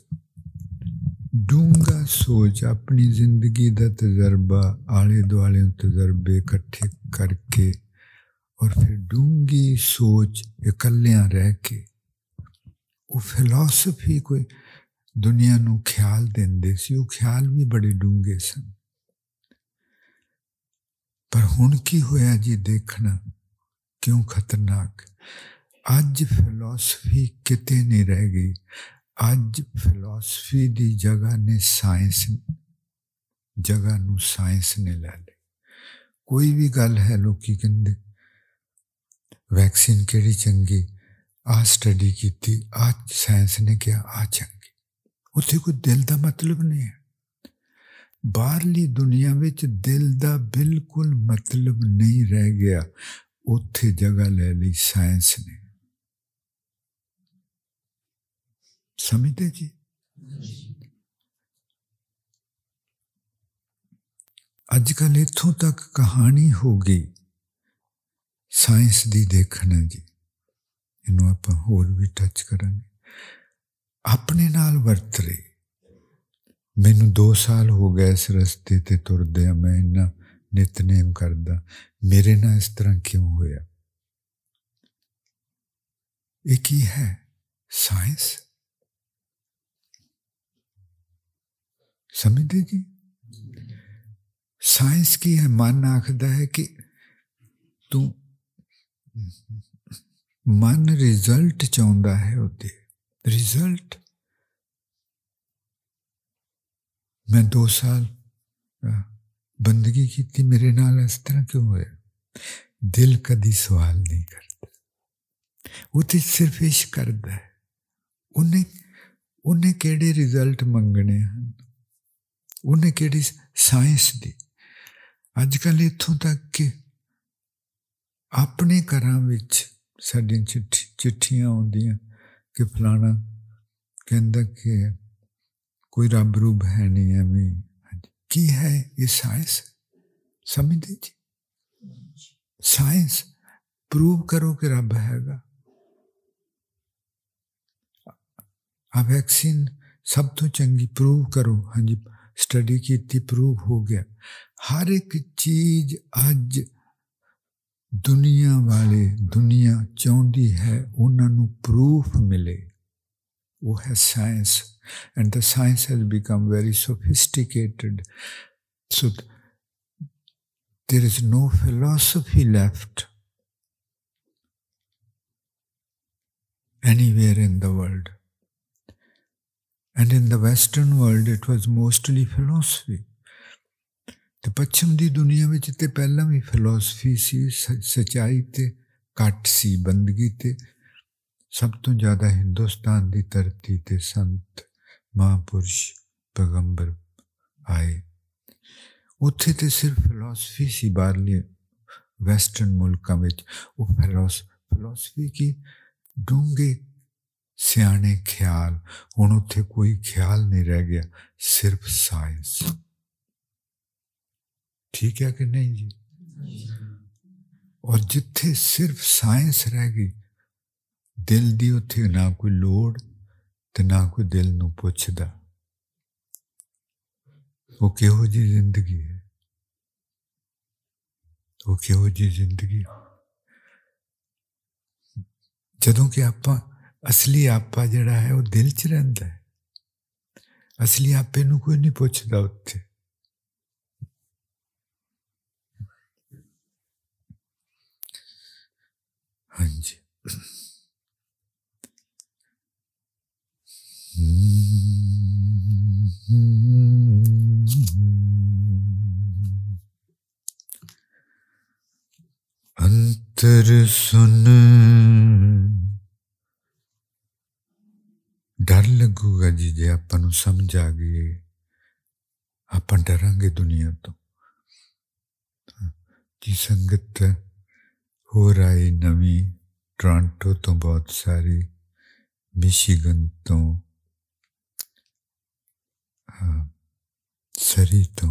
[SPEAKER 1] ڈونگا سوچ اپنی زندگی دا تجربہ آلے دوالے تجربے کٹھے کر کے اور پھر ڈونگی سوچ اکلیاں رہ کے۔ وہ فلاسفی کوئی دنیا نو خیال دے سی وہ خیال بھی بڑے ڈونگے سن۔ پر ہن کی ہویا جی دیکھنا؟ کیوں خطرناک؟ اج فلاسفی کتے نہیں رہ گئی۔ اج فلاسفی دی جگہ نے سائنس جگہ نو سائنس نے لے لی کوئی بھی گل ہے لوگ کہ ویکسین کہڑی چنگی آ سٹڈی کی آ سائنس نے کیا آ چنگی اتنے کوئی دل کا مطلب نہیں ہے باہرلی دنیا دل کا بالکل مطلب نہیں رہ گیا اتے جگہ لے لی سائنس نے سمجھتے جی اج کل اتوں تک کہانی ہو گئی سائنس دی دیکھنا جی یہ آپ بھی ٹچ کریں گے اپنے نال ورت رہے مینو دو سال ہو گئے اس رستے تے تردیا میں نتنیم کردا میرے نہ اس طرح کیوں ہوا ایک ہی ہے سائنس سمجھتے جی سائنس کی ہے من آخر ہے کہ تو من رزلٹ چاہتا ہے ہوتے۔ رزلٹ میں دو سال بندگی کی میرے نال اس طرح کیوں ہوا دل کدی سوال نہیں کرتا۔ وہ تو صرف عشق کرتا ہے۔ انہیں انہیں کہڑے رزلٹ منگنے ہیں؟ انہیں کہڑی سائنس دی اج کل اتوں تک کہ اپنے گھر سڈیا چٹھی چٹھیاں آدی کہ فلانا کہ کوئی رب روب ہے نہیں ایویں کی ہے یہ سائنس سمجھتے جی سائنس پروو کرو کہ رب ہے گا آ ویکسین سب تو چنگی پروو کرو ہاں جی اسٹڈی کی پروو ہو گیا۔ ہر ایک چیز اج دنیا والے دنیا چاہتی ہے انہوں پروف ملے۔ وہ ہے science and the science has become very sophisticated so there is no philosophy left anywhere in the world and in the western world it was mostly philosophy تو پچھم دی دنیا میں پہلا بھی فلاسفی سی سچائی تے کٹ سی بندگی تے سب تو زیادہ ہندوستان دی دھرتی تے سنت مہاپرش پیغمبر آئے اتنے تو صرف فلاسفی سی باہرلی ویسٹرن ملکوں میں وہ فلوس فلاسفی کی ڈونگے سیانے خیال ہوں اتنے کوئی خیال نہیں رہ گیا صرف سائنس ٹھیک ہے کہ نہیں جی اور جتھے صرف سائنس رہ گئی دل دی اتنے نہ کوئی لوڑ تو نہ کوئی دل نو پوچھتا وہ کہہو جی زندگی ہے وہ کہہو جی زندگی جدوں کہ آپ اصلی آپ جڑا ہے وہ دل چ رہتا ہے اصلی آپ کوئی نہیں پوچھتا اتنے ہاں جی انتر سن ڈر لگو گا جی جی آپ سمجھ آ گئی آپ ڈرا گے دنیا تو جی سنگت ہو رہی نوی ٹورانٹو تو بہت ساری مشیگن تو سری تو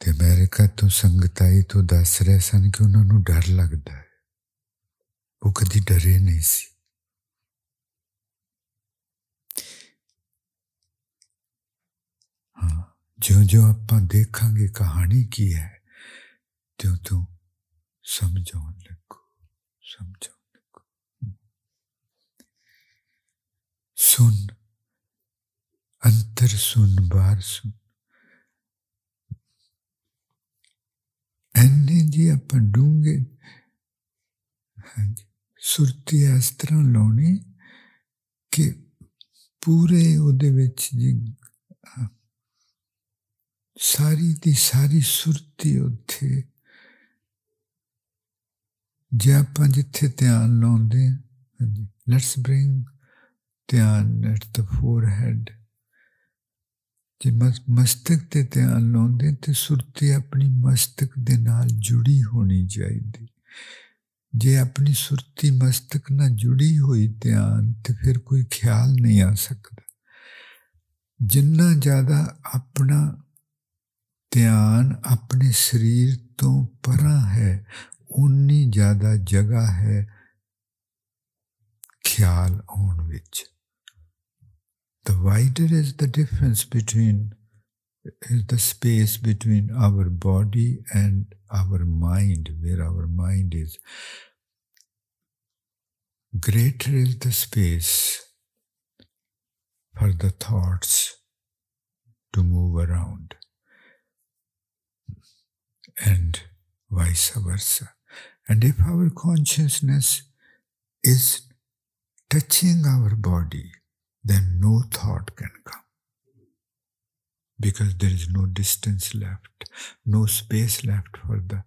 [SPEAKER 1] امیرکا تو سنگت آئی تو دس رہے سن کہ انہوں نے ڈر لگتا وہ کدی ڈرے نہیں سی ہاں جو جو آپ دیکھا گے کہانی کی ہے تیوں تو سمجھو لگو سمجھو لگو۔ سن، انتر سن، بار سن۔ اینے جی جی آپ ڈونگے ہاں جی سرتی اس طرح لونی کہ پورے وہ جی ساری دی ساری سرتی اتنے جی آپ جتھے دھیان لاؤں لیٹس برنگ دھیان ایٹ دا فور ہیڈ جی مستک سے دھیان لاؤں تو سرتی اپنی مستک دے نال جی اپنی سرتی مستک نہ جڑی ہوئی دھیان تو پھر کوئی خیال نہیں آ سکتا جنا زیادہ اپنا دھیان اپنے شریر تو پرا ہے اُنی زیادہ جگہ ہے خیال آن the wider is the difference between the space between our body and our mind where our mind is greater is the space for the thoughts to move around, and vice versa. And if our consciousness is touching our body, then no thought can come. Because there is no distance left, no space left for the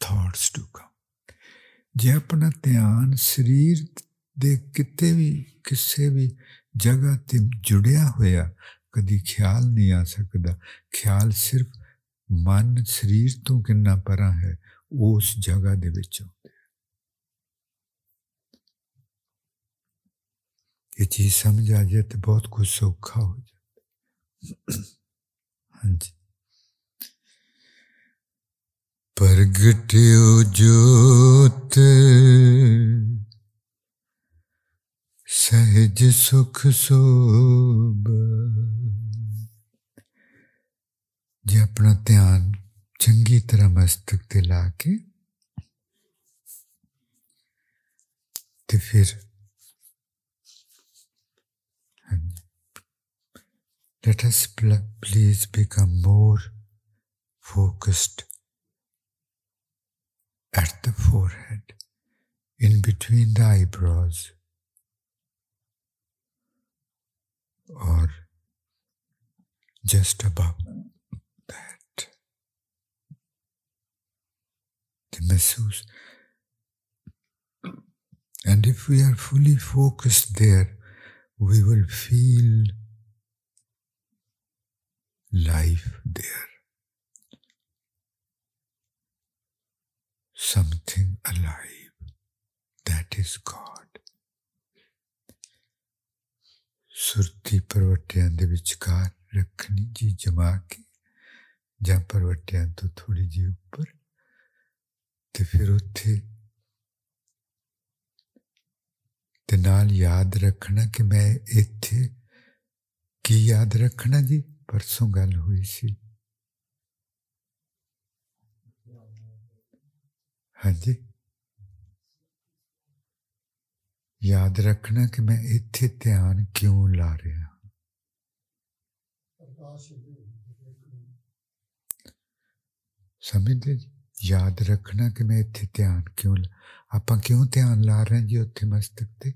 [SPEAKER 1] thoughts to come. جی اپنا دھیان شریر دے کتے بھی کسی بھی جگہ تے جڑیا ہوا کدی خیال نہیں آ سکتا خیال صرف من شریر تو کنا پرا ہے اس جگہ دے یہ چیز سمجھ آ جائے تو بہت کچھ سوکھا ہو جائے ہاں جی پرگٹیو جوت سہج سکھ سوب جی اپنا دھیان چنگی طرح مستک تے لا کے تے پھر let us please become more focused at the forehead, in between the eyebrows, or just above that. The massage. And if we are fully focused there, we will feel life there. Something alive. That is God. ਸੁਰਤੀ ਪਰਵਟਿਆਂ ਦੇ ਵਿਚਕਾਰ ਰੱਖਣੀ ਜੀ ਜਮਾ ਕੇ ਜਾਂ ਪਰਵਟਿਆਂ ਤੋਂ ਥੋੜੀ ਜੀ ਉੱਪਰ ਤੇ ਫਿਰ ਉੱਥੇ ਤੇ ਨਾਲ ਯਾਦ ਰੱਖਣਾ ਕਿ ਮੈਂ ਇੱਥੇ ਕੀ ਯਾਦ ਰੱਖਣਾ ਜੀ ਪਰਸੋਂ ਗੱਲ ਹੋਈ ਸੀ ہاں جی۔ یاد رکھنا کہ میں اتھے دھیان کیوں لا رہا سمجھتے جی۔ یاد رکھنا کہ میں اتنے دھیان کیوں لا آپ کیوں دھیان لا رہے ہیں جی اتنے مستق تے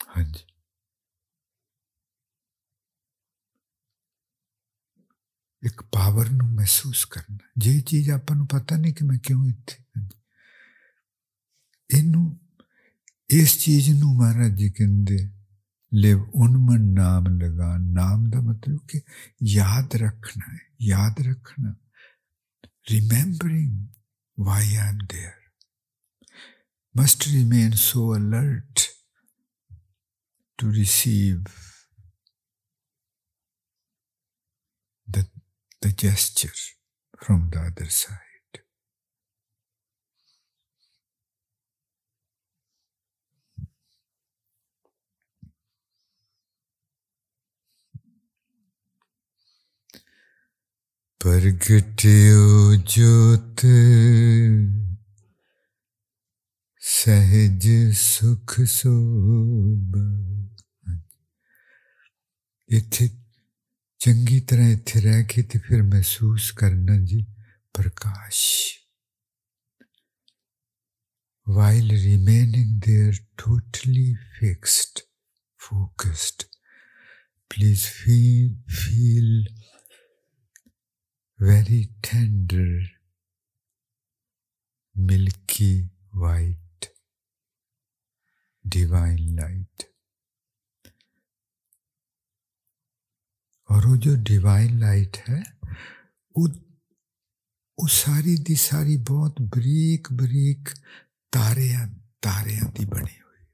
[SPEAKER 1] ہاں جی۔ ਇੱਕ ਪਾਵਰ ਨੂੰ ਮਹਿਸੂਸ ਕਰਨਾ ਜੇ ਚੀਜ਼ ਆਪਾਂ ਨੂੰ ਪਤਾ ਨਹੀਂ ਕਿ ਮੈਂ ਕਿਉਂ ਇੱਥੇ ਇਹਨੂੰ ਇਸ ਚੀਜ਼ ਨੂੰ ਮਹਾਰਾਜ ਜੀ ਕਹਿੰਦੇ ਲਿਵ ਉਨਮਨ ਨਾਮ ਲਗਾ ਨਾਮ ਦਾ ਮਤਲਬ ਕਿ ਯਾਦ ਰੱਖਣਾ ਹੈ ਯਾਦ ਰੱਖਣਾ remembering why I am there must remain so alert to receive the gesture from the other side. ਪ੍ਰਗਟਿਓ ਜੋਤ ਸਹਿਜ ਸੁਖ ਸੋਭ ਇੱਥੇ چنگی طرح اتنے رہ کے تو پھر محسوس کرنا جی Prakash while remaining there totally fixed focused please feel feel very tender milky white divine light اور وہ جو ڈیوائن لائٹ ہے، وہ وہ ساری دی ساری بہت بریک بریک تاریاں تاریاں دی بنی ہوئی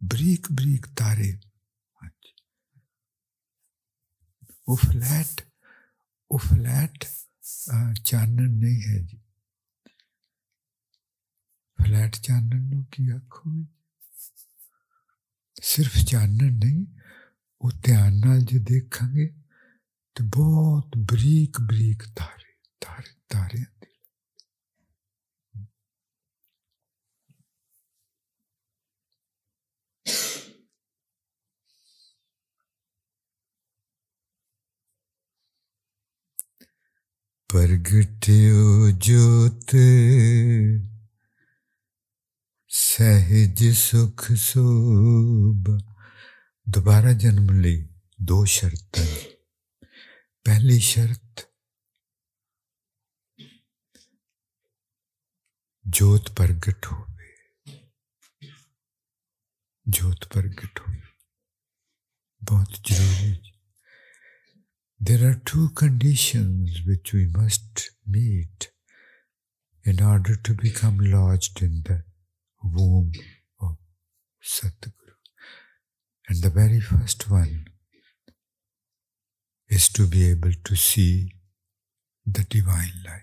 [SPEAKER 1] بریک بریک تارے۔ ہاں جی۔ وہ فلیٹ وہ فلیٹ چانن نہیں ہے جی۔ فلیٹ چانن کی آخو صرف چانن نہیں وہ دھیان نال جو دیکھیں گے تو بہت بریک بریک تارے تارے تارے پرگٹیو جوت سہج سکھ سوبھ دوبارہ جنم لے دو شرط پہلی شرط، جوت پرگٹ ہو گئے جوت پرگٹ ہو بہت ضروری۔ There are two conditions which we must meet in order to become lodged in the womb of ستگ And the very first one is to be able to see the divine light.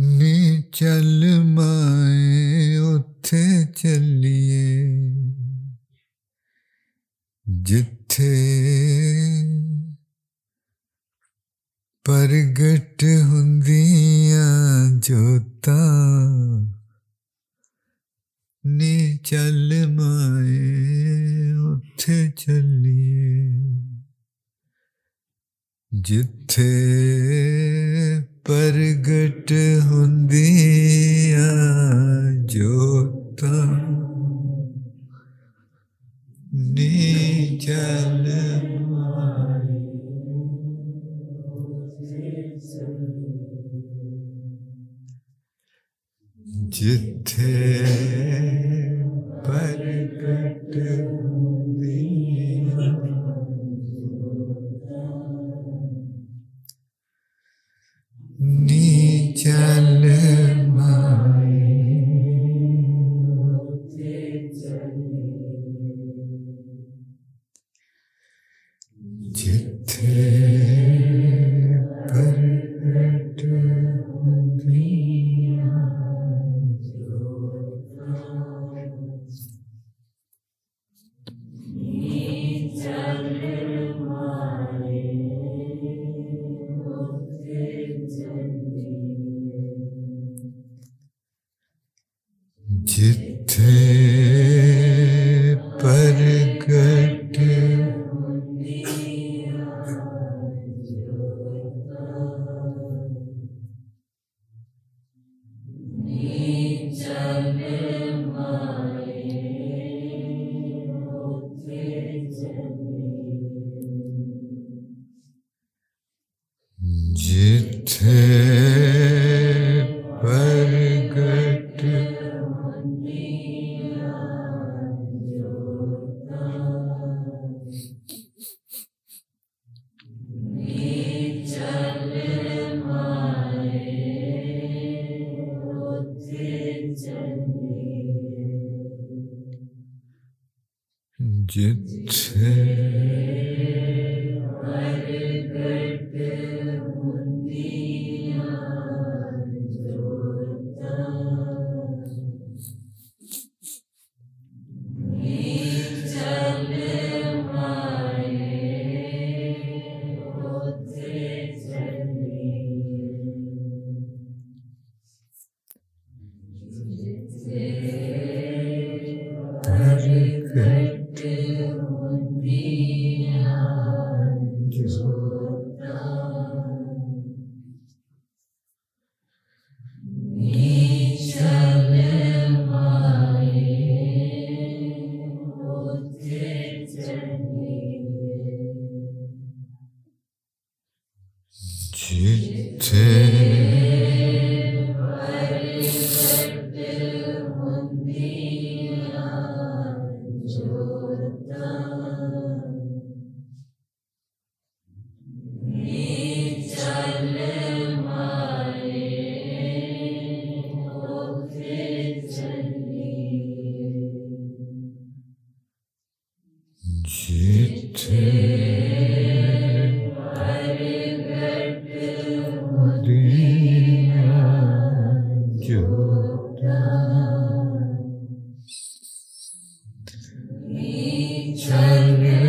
[SPEAKER 1] ਨੀ ਚੱਲ ਮਾਏ ਉੱਥੇ ਚੱਲੀਏ। ਜਿੱਥੇ ਪ੍ਰਗਟ ਹੁੰਦੀਆਂ ਜੋਤਾਂ ਨੀ ਚੱਲ ਮਾਏ ਉੱਥੇ ਚੱਲੀਏ। جت پر گٹ ہو جتھے پرگٹ ہندیا can do. جتھے پر
[SPEAKER 2] 生日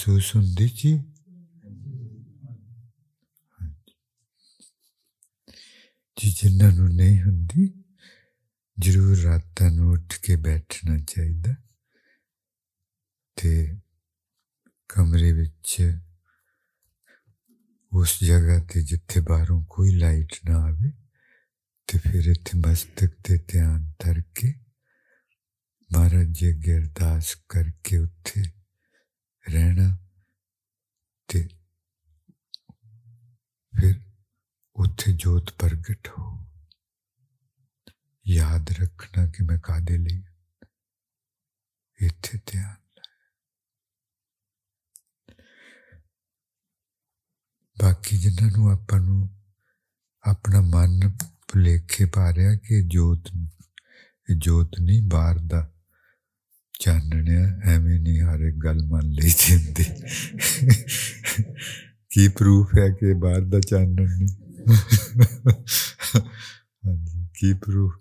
[SPEAKER 1] ਹੁੰਦੀ محسوس ہوں جی جی جنہوں نہیں ہوں ضرور رات اٹھ کے بیٹھنا چاہیے کمرے اس جگہ تے جتھے باہروں کوئی لائٹ نہ آئے تو پھر اتنے مستک تے دھیان تر کے مہاراج جی اگے ارداس کر کے اتنے رہنا ਤੇ ਫਿਰ ਉੱਥੇ ਜੋਤ ਪ੍ਰਗਟ ਹੋ ਯਾਦ ਰੱਖਣਾ ਕਿ ਮੈਂ ਕਾਦੇ ਲਈ ਇੱਥੇ ਧਿਆਨ ਬਾਕੀ ਜਿਨ੍ਹਾਂ ਨੂੰ ਆਪਾਂ ਨੂੰ ਆਪਣਾ ਮਨ ਭੁਲੇਖੇ ਪਾ ਰਿਹਾ ਕਿ ਜੋਤ ਇਹ ਜੋਤ ਨਹੀਂ ਬਾਹਰ ਦਾ ਚਾਨਣਿਆ, ਐਵੇਂ ਨਹੀਂ ਹਰ ਇੱਕ ਗੱਲ ਮੰਨ ਲਈ ਜਾਂਦੀ। ਕੀ ਪ੍ਰੂਫ ਹੈ ਕਿ ਬਾਹਰ ਦਾ ਚਾਨਣ ਨਹੀਂ ਹਾਂਜੀ, ਕੀ ਪ੍ਰੂਫ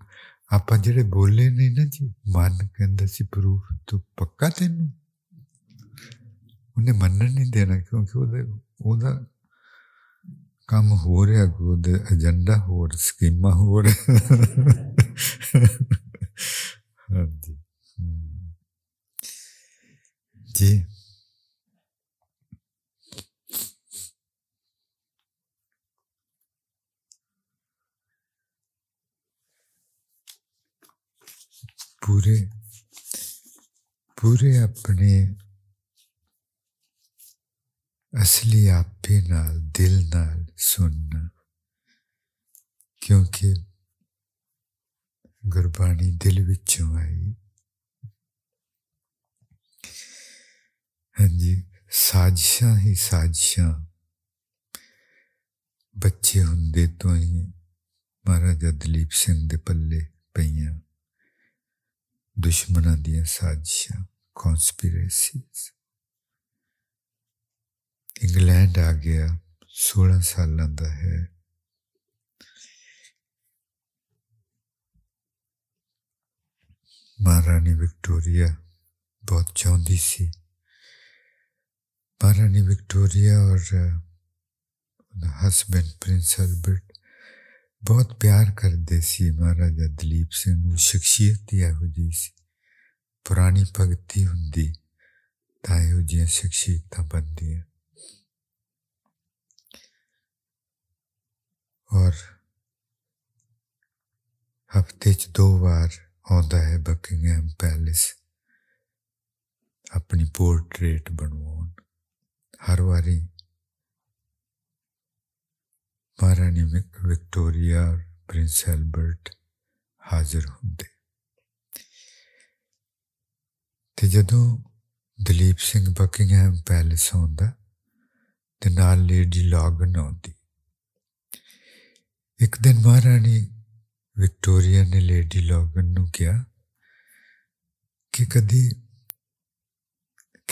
[SPEAKER 1] ਆਪਾਂ ਜਿਹੜੇ ਬੋਲੇ ਨਹੀਂ ਨਾ ਜੀ, ਮਨ ਕਹਿੰਦਾ ਸੀ ਪ੍ਰੂਫ ਤੂੰ ਪੱਕਾ ਤੈਨੂੰ? ਉਹਨੇ ਮੰਨਣ ਨਹੀਂ ਦੇਣਾ ਕਿਉਂਕਿ ਉਹਦੇ, ਉਹਦਾ ਕੰਮ ਹੋ ਰਿਹਾ, ਉਹਦੇ ਏਜੰਡਾ ਹੋਰ ਸਕੀਮਾਂ ਹੋਰ। ਹਾਂਜੀ расти. پورے پورے اپنے اصلی آپے نال دل نال سننا کیونکہ گربانی دل ਵਿੱਚੋਂ ਆਈ ہاں جی سازشاں ہی سازشاں۔ بچے ہوں تو ہی مہاراجا دلیپ سنگھ دے پلے پی دشمنوں دیا سازشاں کانسپیریسیز انگلینڈ آ گیا، سولہ سال ہے۔ مہارا وکٹوریا بہت چاہتی سی۔ ਮਹਾਰਾਣੀ ਵਿਕਟੋਰੀਆ ਔਰ ਹਸਬੈਂਡ ਪ੍ਰਿੰਸ ਅਲਬਰਟ ਬਹੁਤ ਪਿਆਰ ਕਰਦੇ ਸੀ ਮਹਾਰਾਜਾ ਦਲੀਪ ਸਿੰਘ ਨੂੰ ਸ਼ਖਸੀਅਤ ਹੀ ਇਹੋ ਜਿਹੀ ਸੀ ਪੁਰਾਣੀ ਭਗਤੀ ਹੁੰਦੀ ਤਾਂ ਇਹੋ ਜਿਹੀਆਂ ਸ਼ਖਸੀਅਤਾਂ ਬਣਦੀਆਂ ਔਰ ਹਫਤੇ 'ਚ ਦੋ ਵਾਰ ਆਉਂਦਾ ਹੈ ਬਕਿੰਗਮ ਪੈਲੇਸ ਆਪਣੀ ਪੋਰਟਰੇਟ ਬਣਵਾਉਣ ਹਰ ਵਾਰੀ ਮਹਾਰਾਣੀ ਵਿਕਟੋਰੀਆ ਔਰ ਪ੍ਰਿੰਸ ਐਲਬਰਟ ਹਾਜ਼ਰ ਹੁੰਦੇ ਤੇ ਜਦੋਂ ਦਲੀਪ ਸਿੰਘ ਬਕਿੰਗਮ ਪੈਲੇਸ ਆਉਂਦਾ ਤੇ ਨਾਲ ਲੇਡੀ ਲੌਗਨ ਆਉਂਦੀ ਇੱਕ ਦਿਨ ਮਹਾਰਾਣੀ ਵਿਕਟੋਰੀਆ ਨੇ ਲੇਡੀ ਲੌਗਨ ਨੂੰ ਕਿਹਾ ਕਿ ਕਦੀ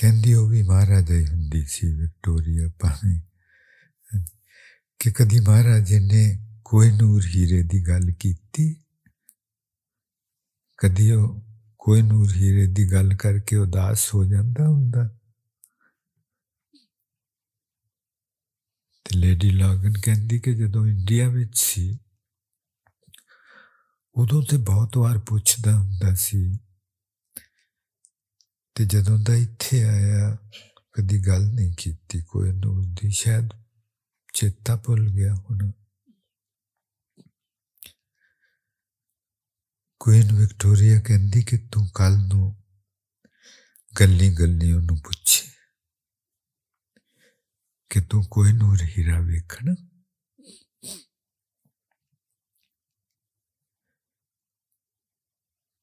[SPEAKER 1] ਕਹਿੰਦੀ ਉਹ ਵੀ ਮਹਾਰਾਜਾ ਹੀ ਹੁੰਦੀ ਸੀ, ਵਿਕਟੋਰੀਆ ਭਾਵੇਂ। ਕਿ ਕਦੀ ਮਹਾਰਾਜ ਨੇ ਕੋਈ ਨੂਰ ਹੀਰੇ ਦੀ ਗੱਲ ਕੀਤੀ? ਕਦੀ ਉਹ ਕੋਈ ਨੂਰ ਹੀਰੇ ਦੀ ਗੱਲ ਕਰਕੇ ਉਦਾਸ ਹੋ ਜਾਂਦਾ ਹੁੰਦਾ? ਤੇ ਲੇਡੀ ਲਾਗਨ ਕਹਿੰਦੀ ਕਿ ਜਦੋਂ ਇੰਡੀਆ ਵਿੱਚ ਸੀ, ਉਦੋਂ ਤੇ ਬਹੁਤ ਵਾਰ ਪੁੱਛਦਾ ਹੁੰਦਾ ਸੀ ਤੇ ਜਦੋਂ ਦਾ ਇੱਥੇ ਆਇਆ, ਕਦੀ ਗੱਲ ਨਹੀਂ ਕੀਤੀ, ਕੋਈ ਨੂਰ ਦੀ ਸ਼ਾਇਦ ਚੇਤਾ ਭੁੱਲ ਗਿਆ ਹੁਣ। ਕੁਈਨ ਵਿਕਟੋਰੀਆ ਕਹਿੰਦੀ ਕਿ ਤੂੰ ਕੱਲ ਨੂੰ ਗੱਲੀ ਗੱਲੀ ਉਹਨੂੰ ਪੁੱਛੀ ਕਿ ਤੂੰ ਕੋਈ ਨੂਰ ਹੀਰਾ ਵੇਖਣਾ।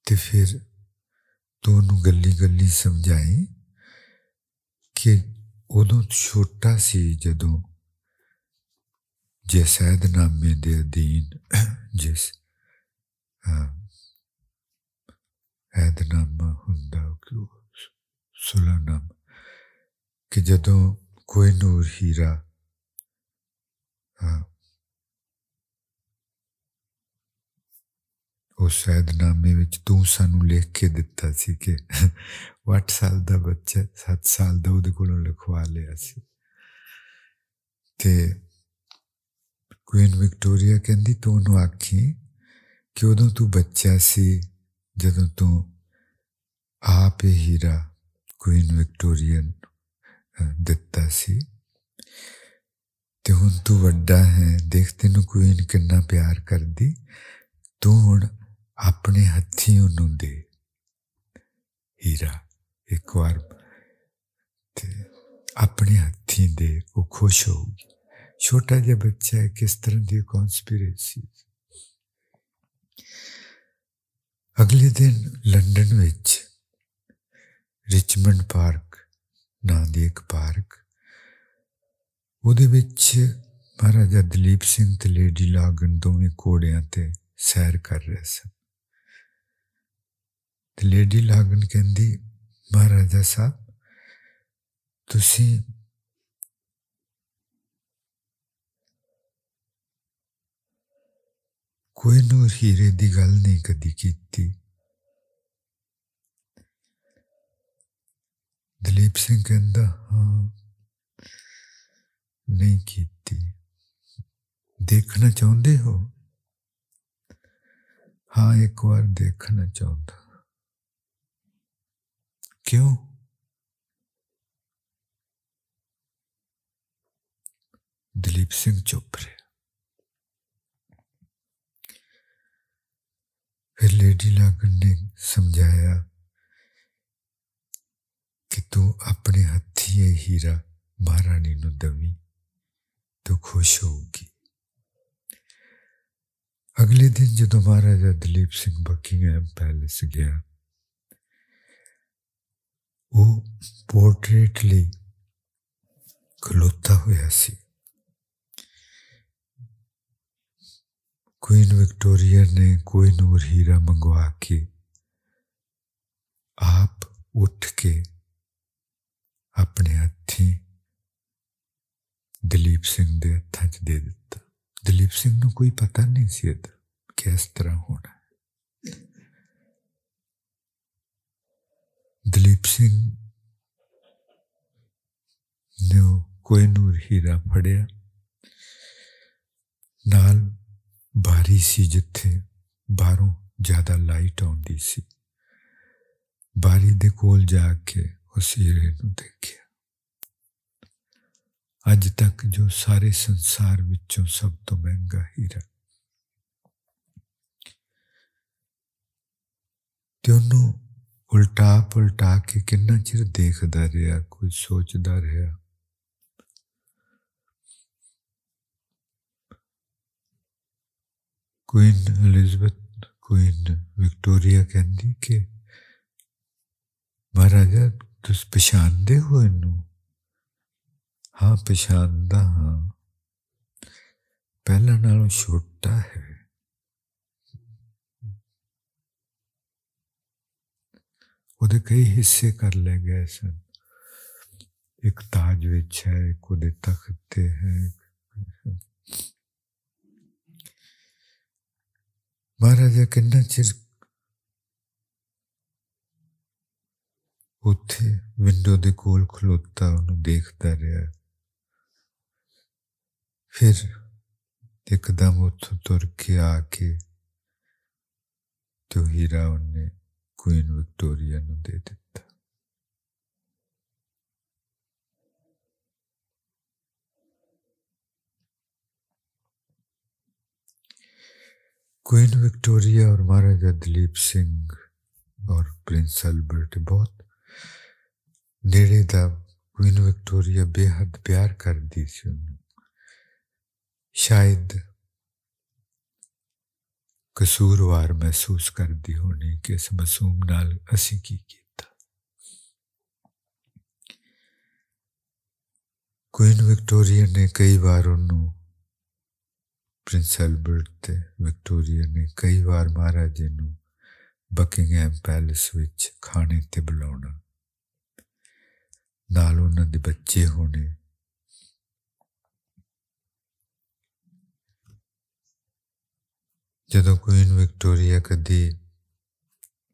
[SPEAKER 1] ਤੇ ਫਿਰ ਤੂੰ ਉਹਨੂੰ ਗੱਲੀ ਗੱਲੀ ਸਮਝਾਈ ਕਿ ਉਦੋਂ ਛੋਟਾ ਸੀ ਜਦੋਂ ਜਿਸ ਨਾਮੇ ਦੇ ਅਧੀਨ ਜਿਸ ਐਦਨਾਮਾ ਹੁੰਦਾ ਕਿ ਸੁਲਾਨਾਮ ਕਿ ਜਦੋਂ ਕੋਈ ਨੂਰ ਹੀਰਾ ਉਹ ਸ਼ਾਇਦਨਾਮੇ ਵਿੱਚ ਤੂੰ ਸਾਨੂੰ ਲਿਖ ਕੇ ਦਿੱਤਾ ਸੀ ਕਿ 8 ਸਾਲ ਦਾ ਬੱਚਾ 7 ਸਾਲ ਦਾ ਉਹਦੇ ਕੋਲੋਂ ਲਿਖਵਾ ਲਿਆ ਸੀ। ਤੇ ਕੁਈਨ ਵਿਕਟੋਰੀਆ ਕਹਿੰਦੀ, ਤੂੰ ਉਹਨੂੰ ਆਖੀ ਕਿ ਉਦੋਂ ਤੂੰ ਬੱਚਾ ਸੀ, ਜਦੋਂ ਤੂੰ ਆਪ ਹੀ ਹੀਰਾ ਕੁਈਨ ਵਿਕਟੋਰੀਆ ਦਿੱਤਾ ਸੀ। ਤੇ ਹੁਣ ਤੂੰ ਵੱਡਾ ਹੈ, ਦੇਖ ਤੈਨੂੰ ਕੁਈਨ ਕਿੰਨਾ ਪਿਆਰ ਕਰਦੀ। ਤੂੰ ਹੁਣ ਆਪਣੇ ਹੱਥੀਂ ਉਹਨੂੰ ਦੇ। ਹੀਰਾ ਇੱਕ ਵਾਰ ਤੇ ਆਪਣੇ ਹੱਥੀਂ ਦੇ, ਉਹ ਖੁਸ਼ ਹੋਊਗੀ ਛੋਟਾ ਜਿਹਾ ਬੱਚਾ ਹੈ, ਕਿਸ ਤਰ੍ਹਾਂ ਦੀ ਕਨਸਪੀਰੇਸੀ ਅਗਲੇ ਦਿਨ ਲੰਡਨ ਵਿੱਚ ਰਿਚਮੰਡ ਪਾਰਕ ਨਾਂ ਦੀ ਇੱਕ ਪਾਰਕ, ਉਹਦੇ ਵਿੱਚ ਮਹਾਰਾਜਾ ਦਲੀਪ ਸਿੰਘ ਤੇ ਲੇਡੀ ਲਾਗਨ ਦੋਵੇਂ ਕੋੜਿਆਂ ਤੇ ਸੈਰ ਕਰ ਰਹੇ ਸਨ। لیڈی لاگن کہندی، مہاراجا صاحب، تسی کوئی نور ہیرے دی گل نہیں کدی کیتی۔ دلیپ سنگھ کہندا ہاں نہیں کیتی۔ دیکھنا چاہتے ہو؟ ہاں ایک بار دیکھنا چاہتا کیوں دلیپ سنگھ چپ رہے پھر لیڈی لاگن نے سمجھایا کہ تو اپنے ہاتھی ہیرا مہارانی نو دوی تو خوش ہوگی اگلے دن جدو مہاراجا دلیپ سنگھ بکنگ پیلس گیا وہ پورٹریٹ لی کھلوتا ہوا سی کوئن وکٹوریا نے کوئی نور ہیرا منگوا کے آپ اٹھ کے اپنے ہاتھی دلیپ سنگھ دے ہاتھ چ دے دیتا دلیپ سنگھ نو کوئی پتہ نہیں سی کہ اس طرح ہونا دلیپ سنگھ نے کوئی نور ہیرا پڑیا نال باری سی جتھے باہروں زیادہ لائٹ آتی سی باری دے کول جا کے اس ہیرے نو دیکھیا اج تک جو سارے سنسار وچوں سب تو مہنگا ہیرا تے الٹا پلٹا کے کنا چر دیکھدا رہا کوئی سوچدا رہا کوئن الزبتھ کوئن وکٹوریا کہندی کہ مہاراجا تس پچھاندے ہو ان ہاں پچھاندا ہاں پہلا نالوں چھوٹا ہے وہ کئی حصے کر لے گئے سن۔ ایک تاج وچ ہے، ایک وہ تخت ہے۔ مہاراجا کنا چر اتے ونڈو دے کول کھلوتا، انہوں دیکھتا رہا۔ پھر ایک دم اتوں تر کے آ کے تو ہیرا انہیں کوئن وکٹوریا نو دے دیتا کوئن وکٹوریا اور مہاراجا دلیپ سنگھ اور پرنس البرٹ بہت نیڑے دا کوئن وکٹوریا بے حد پیار کر دی سی انہوں شاید قصوروار محسوس کر دی ہونی کہ اس معصوم نال اسی کی کیتا کوئن وکٹوریا نے کئی بار انہوں پرنس البرٹ تے وکٹوریا نے کئی بار مہاراجے نو بکنگم پیلس وچ کھانے تے بلاونا نال انہاں دے بچے ہونے جدوں کوئن وکٹوریا کدی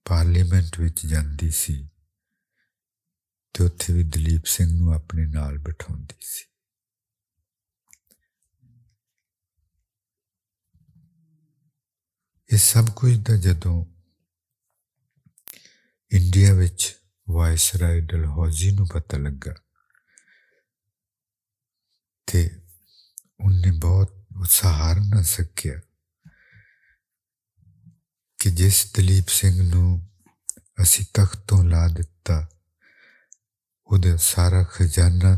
[SPEAKER 1] پارلیمنٹ وچ جاندی سی تے اوتھے بھی دلیپ سنگھ نو اپنے نال بٹھاوندی سی یہ سب کچھ دا جدوں انڈیا وچ وائس رائے ڈلہوزی نو پتہ لگا تے ان نے بہت سہار نہ سکیا کہ جس دلیپ سنگھ نو اسی تختوں لا دتا وہ سارا خزانہ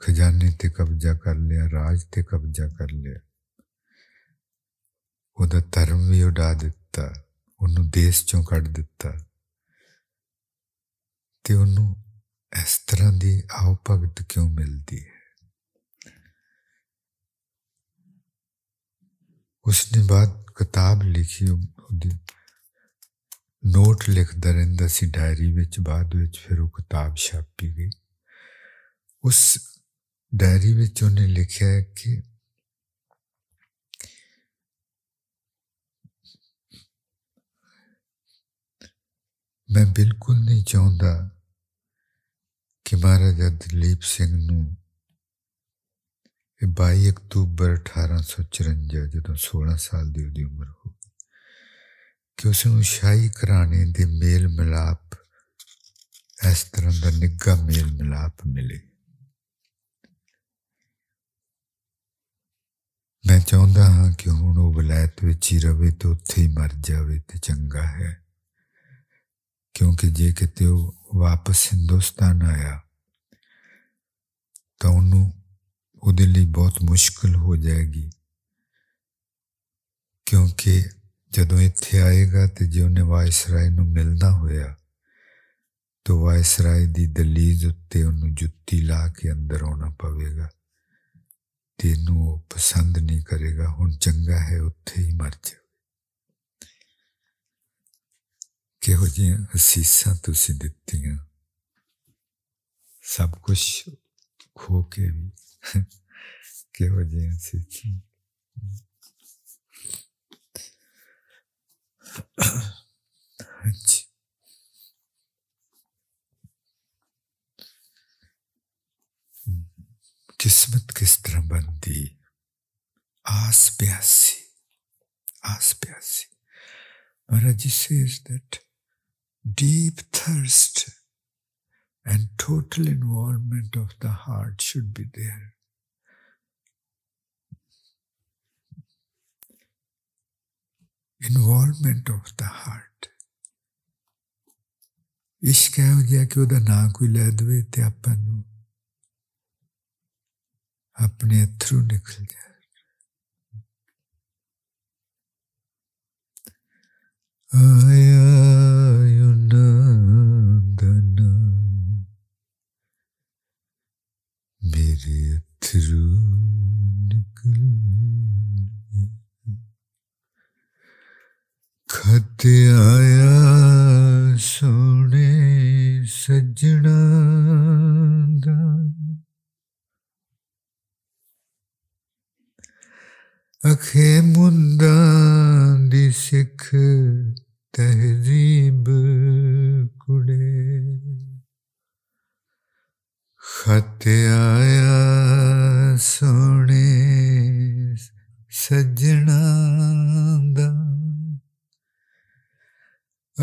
[SPEAKER 1] ਖਜ਼ਾਨੇ ਤੇ ਕਬਜ਼ਾ ਕਰ ਲਿਆ ਰਾਜ ਤੇ ਕਬਜ਼ਾ ਕਰ ਲਿਆ ਉਹਦਾ ਧਰਮ ਵੀ ਉਡਾ ਦਿੱਤਾ ਉਹਨੂੰ ਦੇਸ਼ ਚੋਂ ਕੱਢ ਦਿੱਤਾ ਤੇ ਉਹਨੂੰ ਇਸ ਤਰ੍ਹਾਂ ਦੀ ਆਉ ਭਗਤ ਕਿਉਂ ਮਿਲਦੀ ਹੈ ਉਸਨੇ ਬਾਅਦ ਕਿਤਾਬ ਲਿਖੀ ਉਹਦੀ ਨੋਟ ਲਿਖਦਾ ਰਹਿੰਦਾ ਸੀ ਡਾਇਰੀ ਵਿੱਚ ਬਾਅਦ ਵਿੱਚ ਫਿਰ ਉਹ ਕਿਤਾਬ ਛਾਪੀ ਗਈ ਉਸ ਡਾਇਰੀ ਵਿੱਚ ਉਹਨੇ ਲਿਖਿਆ ਕਿ ਮੈਂ ਬਿਲਕੁਲ ਨਹੀਂ ਚਾਹੁੰਦਾ ਕਿ ਮਹਾਰਾਜਾ ਦਲੀਪ ਸਿੰਘ ਨੂੰ ਇਹ 22 ਅਕਤੂਬਰ 1854 ਜਦੋਂ 16 ਸਾਲ ਦੀ ਉਹਦੀ ਉਮਰ ਹੋ ਕਿ ਉਸ ਨੂੰ ਸ਼ਾਹੀ ਘਰਾਣੇ ਦੇ ਮੇਲ ਮਿਲਾਪ, ਇਸ ਤਰ੍ਹਾਂ ਦਾ ਨਿੱਘਾ ਮੇਲ ਮਿਲਾਪ ਮਿਲੇ। ਮੈਂ ਚਾਹੁੰਦਾ ਹਾਂ ਕਿ ਹੁਣ ਉਹ ਵਲਾਇਤ ਵਿੱਚ ਹੀ ਰਵੇ ਤੇ ਉੱਥੇ ਹੀ ਮਰ ਜਾਵੇ ਤੇ ਚੰਗਾ ਹੈ। ਕਿਉਂਕਿ ਜੇ ਕਿਤੇ ਉਹ ਵਾਪਸ ਹਿੰਦੁਸਤਾਨ ਆਇਆ, ਤਾਂ ਉਹਨੂੰ ਉਹਦੇ ਲਈ ਬਹੁਤ ਮੁਸ਼ਕਲ ਹੋ ਜਾਏਗੀ। ਕਿਉਂਕਿ ਜਦੋਂ ਇੱਥੇ ਆਏਗਾ ਤੇ ਜੇ ਉਹਨੇ ਵਾਇਸਰਾਏ ਨੂੰ ਮਿਲਣਾ ਹੋਇਆ ਤਾਂ ਵਾਇਸਰਾਏ ਦੀ ਦਲੀਜ਼ ਉੱਤੇ ਉਹਨੂੰ ਜੁੱਤੀ ਲਾ ਕੇ ਅੰਦਰ ਆਉਣਾ ਪਵੇਗਾ ਤੇ ਨੂੰ ਉਹ ਪਸੰਦ ਨਹੀਂ ਕਰੇਗਾ ਹੁਣ ਚੰਗਾ ਹੈ ਉੱਥੇ ਹੀ ਮਰ ਜਾ ਕਿਹੋ ਜਿਹੀਆਂ ਅਸੀਸਾਂ ਤੁਸੀਂ ਦਿੱਤੀਆਂ ਸਭ ਕੁਝ ਖੋ ਕੇ ਵੀ ਕਿਹੋ ਜਿਹੀਆਂ ਅਸੀਸਾਂ [coughs] قسمت کس طرح بنتی؟ آس پیاسی آس پیاسی۔ Maharaj ji says that deep thirst and total involvement of the heart should be there involvement of the heart عشق ہے ہارٹا کہ اپنے تھرو نکل جائے۔ آیا دے ਧਿਆਇਆ ਸੋਹਣੇ ਸੱਜਣਾ ਦਾ। ਅਖੇ ਮੁੰਦਾਂ ਦੀ ਸਿੱਖ ਤਹਿਜ਼ੀਬ ਕੁੜੇ। ਖਤ ਆਇਆ ਸੋਹਣੇ ਸੱਜਣਾ ਦਾ।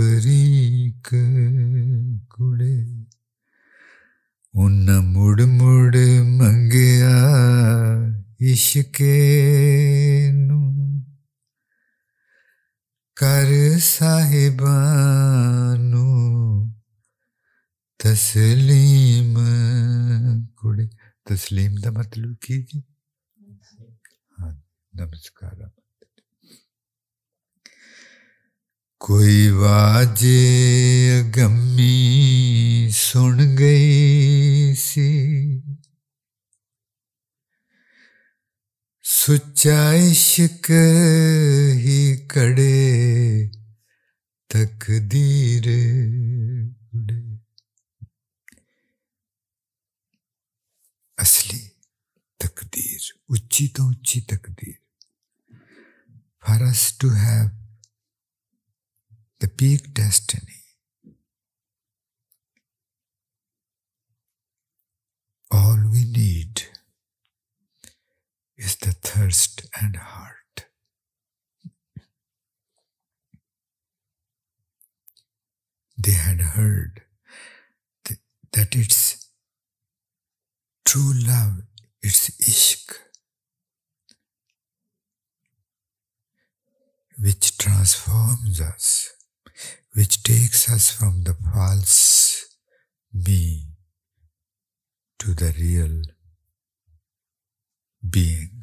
[SPEAKER 1] ഫരീക്ക് കുടെ ഉന്ന മുടുമുട് മങ്ങിയ ഇഷ്കേനു. ਕਰ ਸਾਹਿਬਾਂ ਨੂੰ ਤਸਲੀਮ ਕੁੜੇ ਤਸਲੀਮ ਦਾ ਮਤਲਬ ਕੀ ਜੀ ਹਾਂ ਨਮਸਕਾਰ کوئی واجے گمی سن گئی سی۔ سچا عشق ہی کڑے تقدیر اصلی تقدیر، اچھی تو اچھی تقدیر۔ For us to have the big destiny. All we need is the thirst and heart. They had heard that it's true love, it's ishq, which transforms us which takes us from the false me to the real being.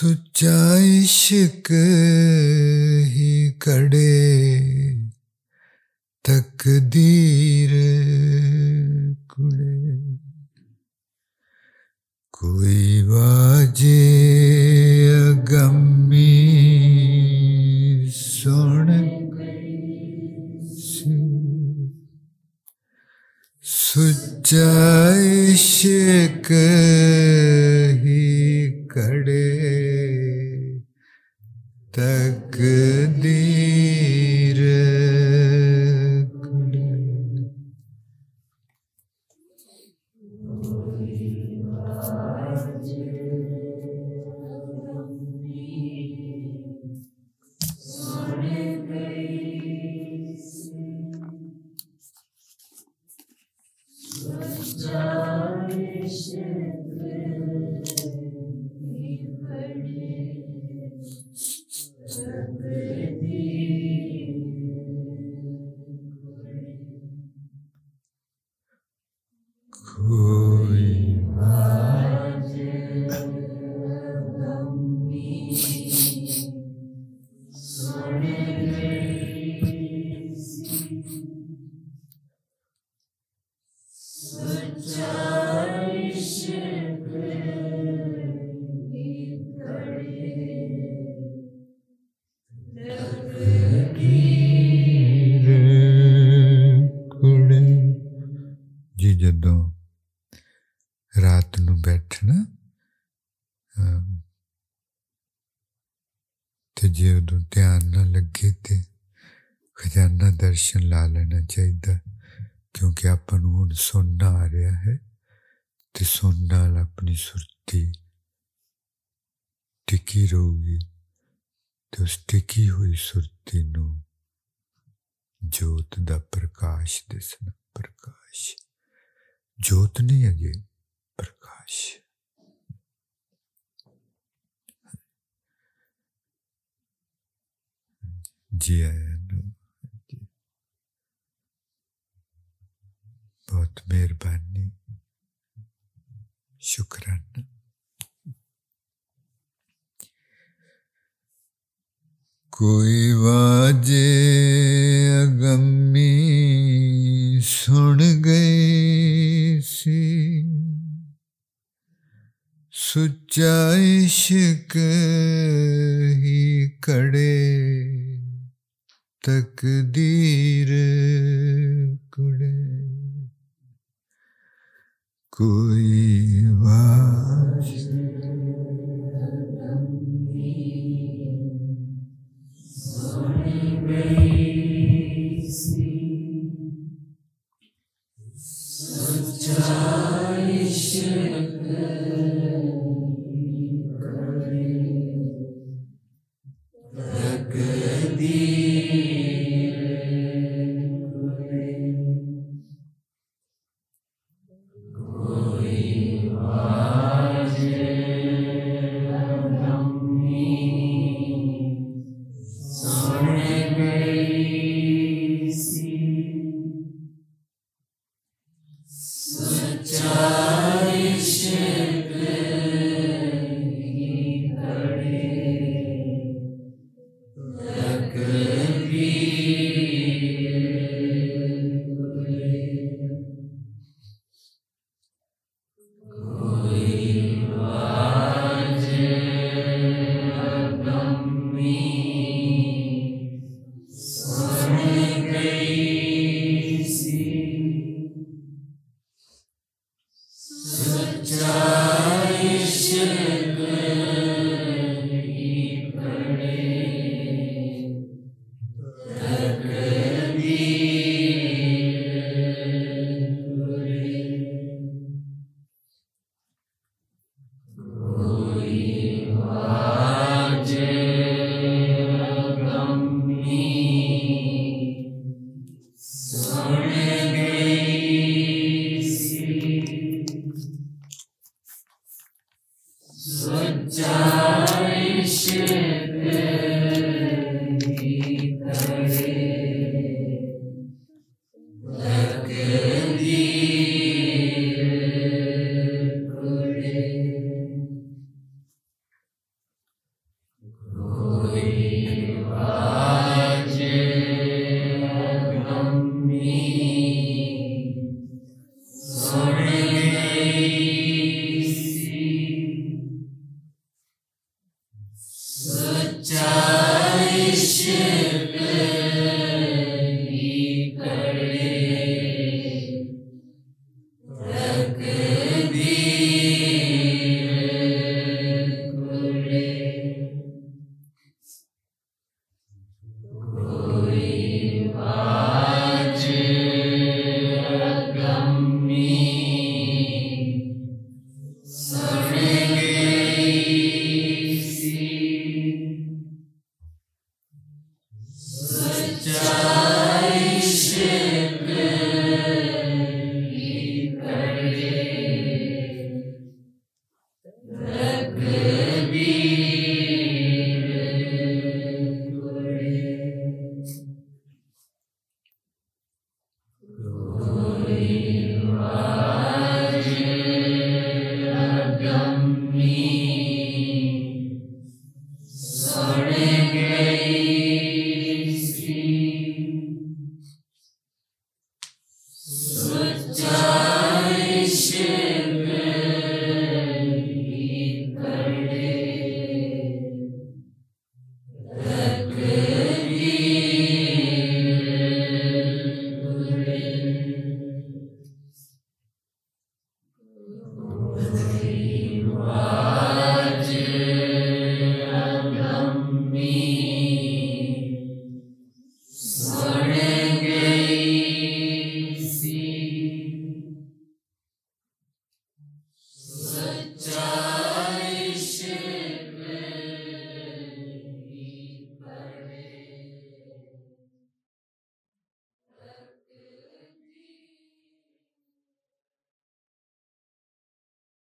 [SPEAKER 1] سچا عشق ہی کڑے تقدیر کڑے کوئی واجے اگمی سن۔ سچا عشق دسنا پرکاش جوت نہیں ہے بہت مہربانی شکرانہ کوئی واجے عشق ہی کڑے تقدیر
[SPEAKER 2] کڑے۔ کوئی واجب Gandhi.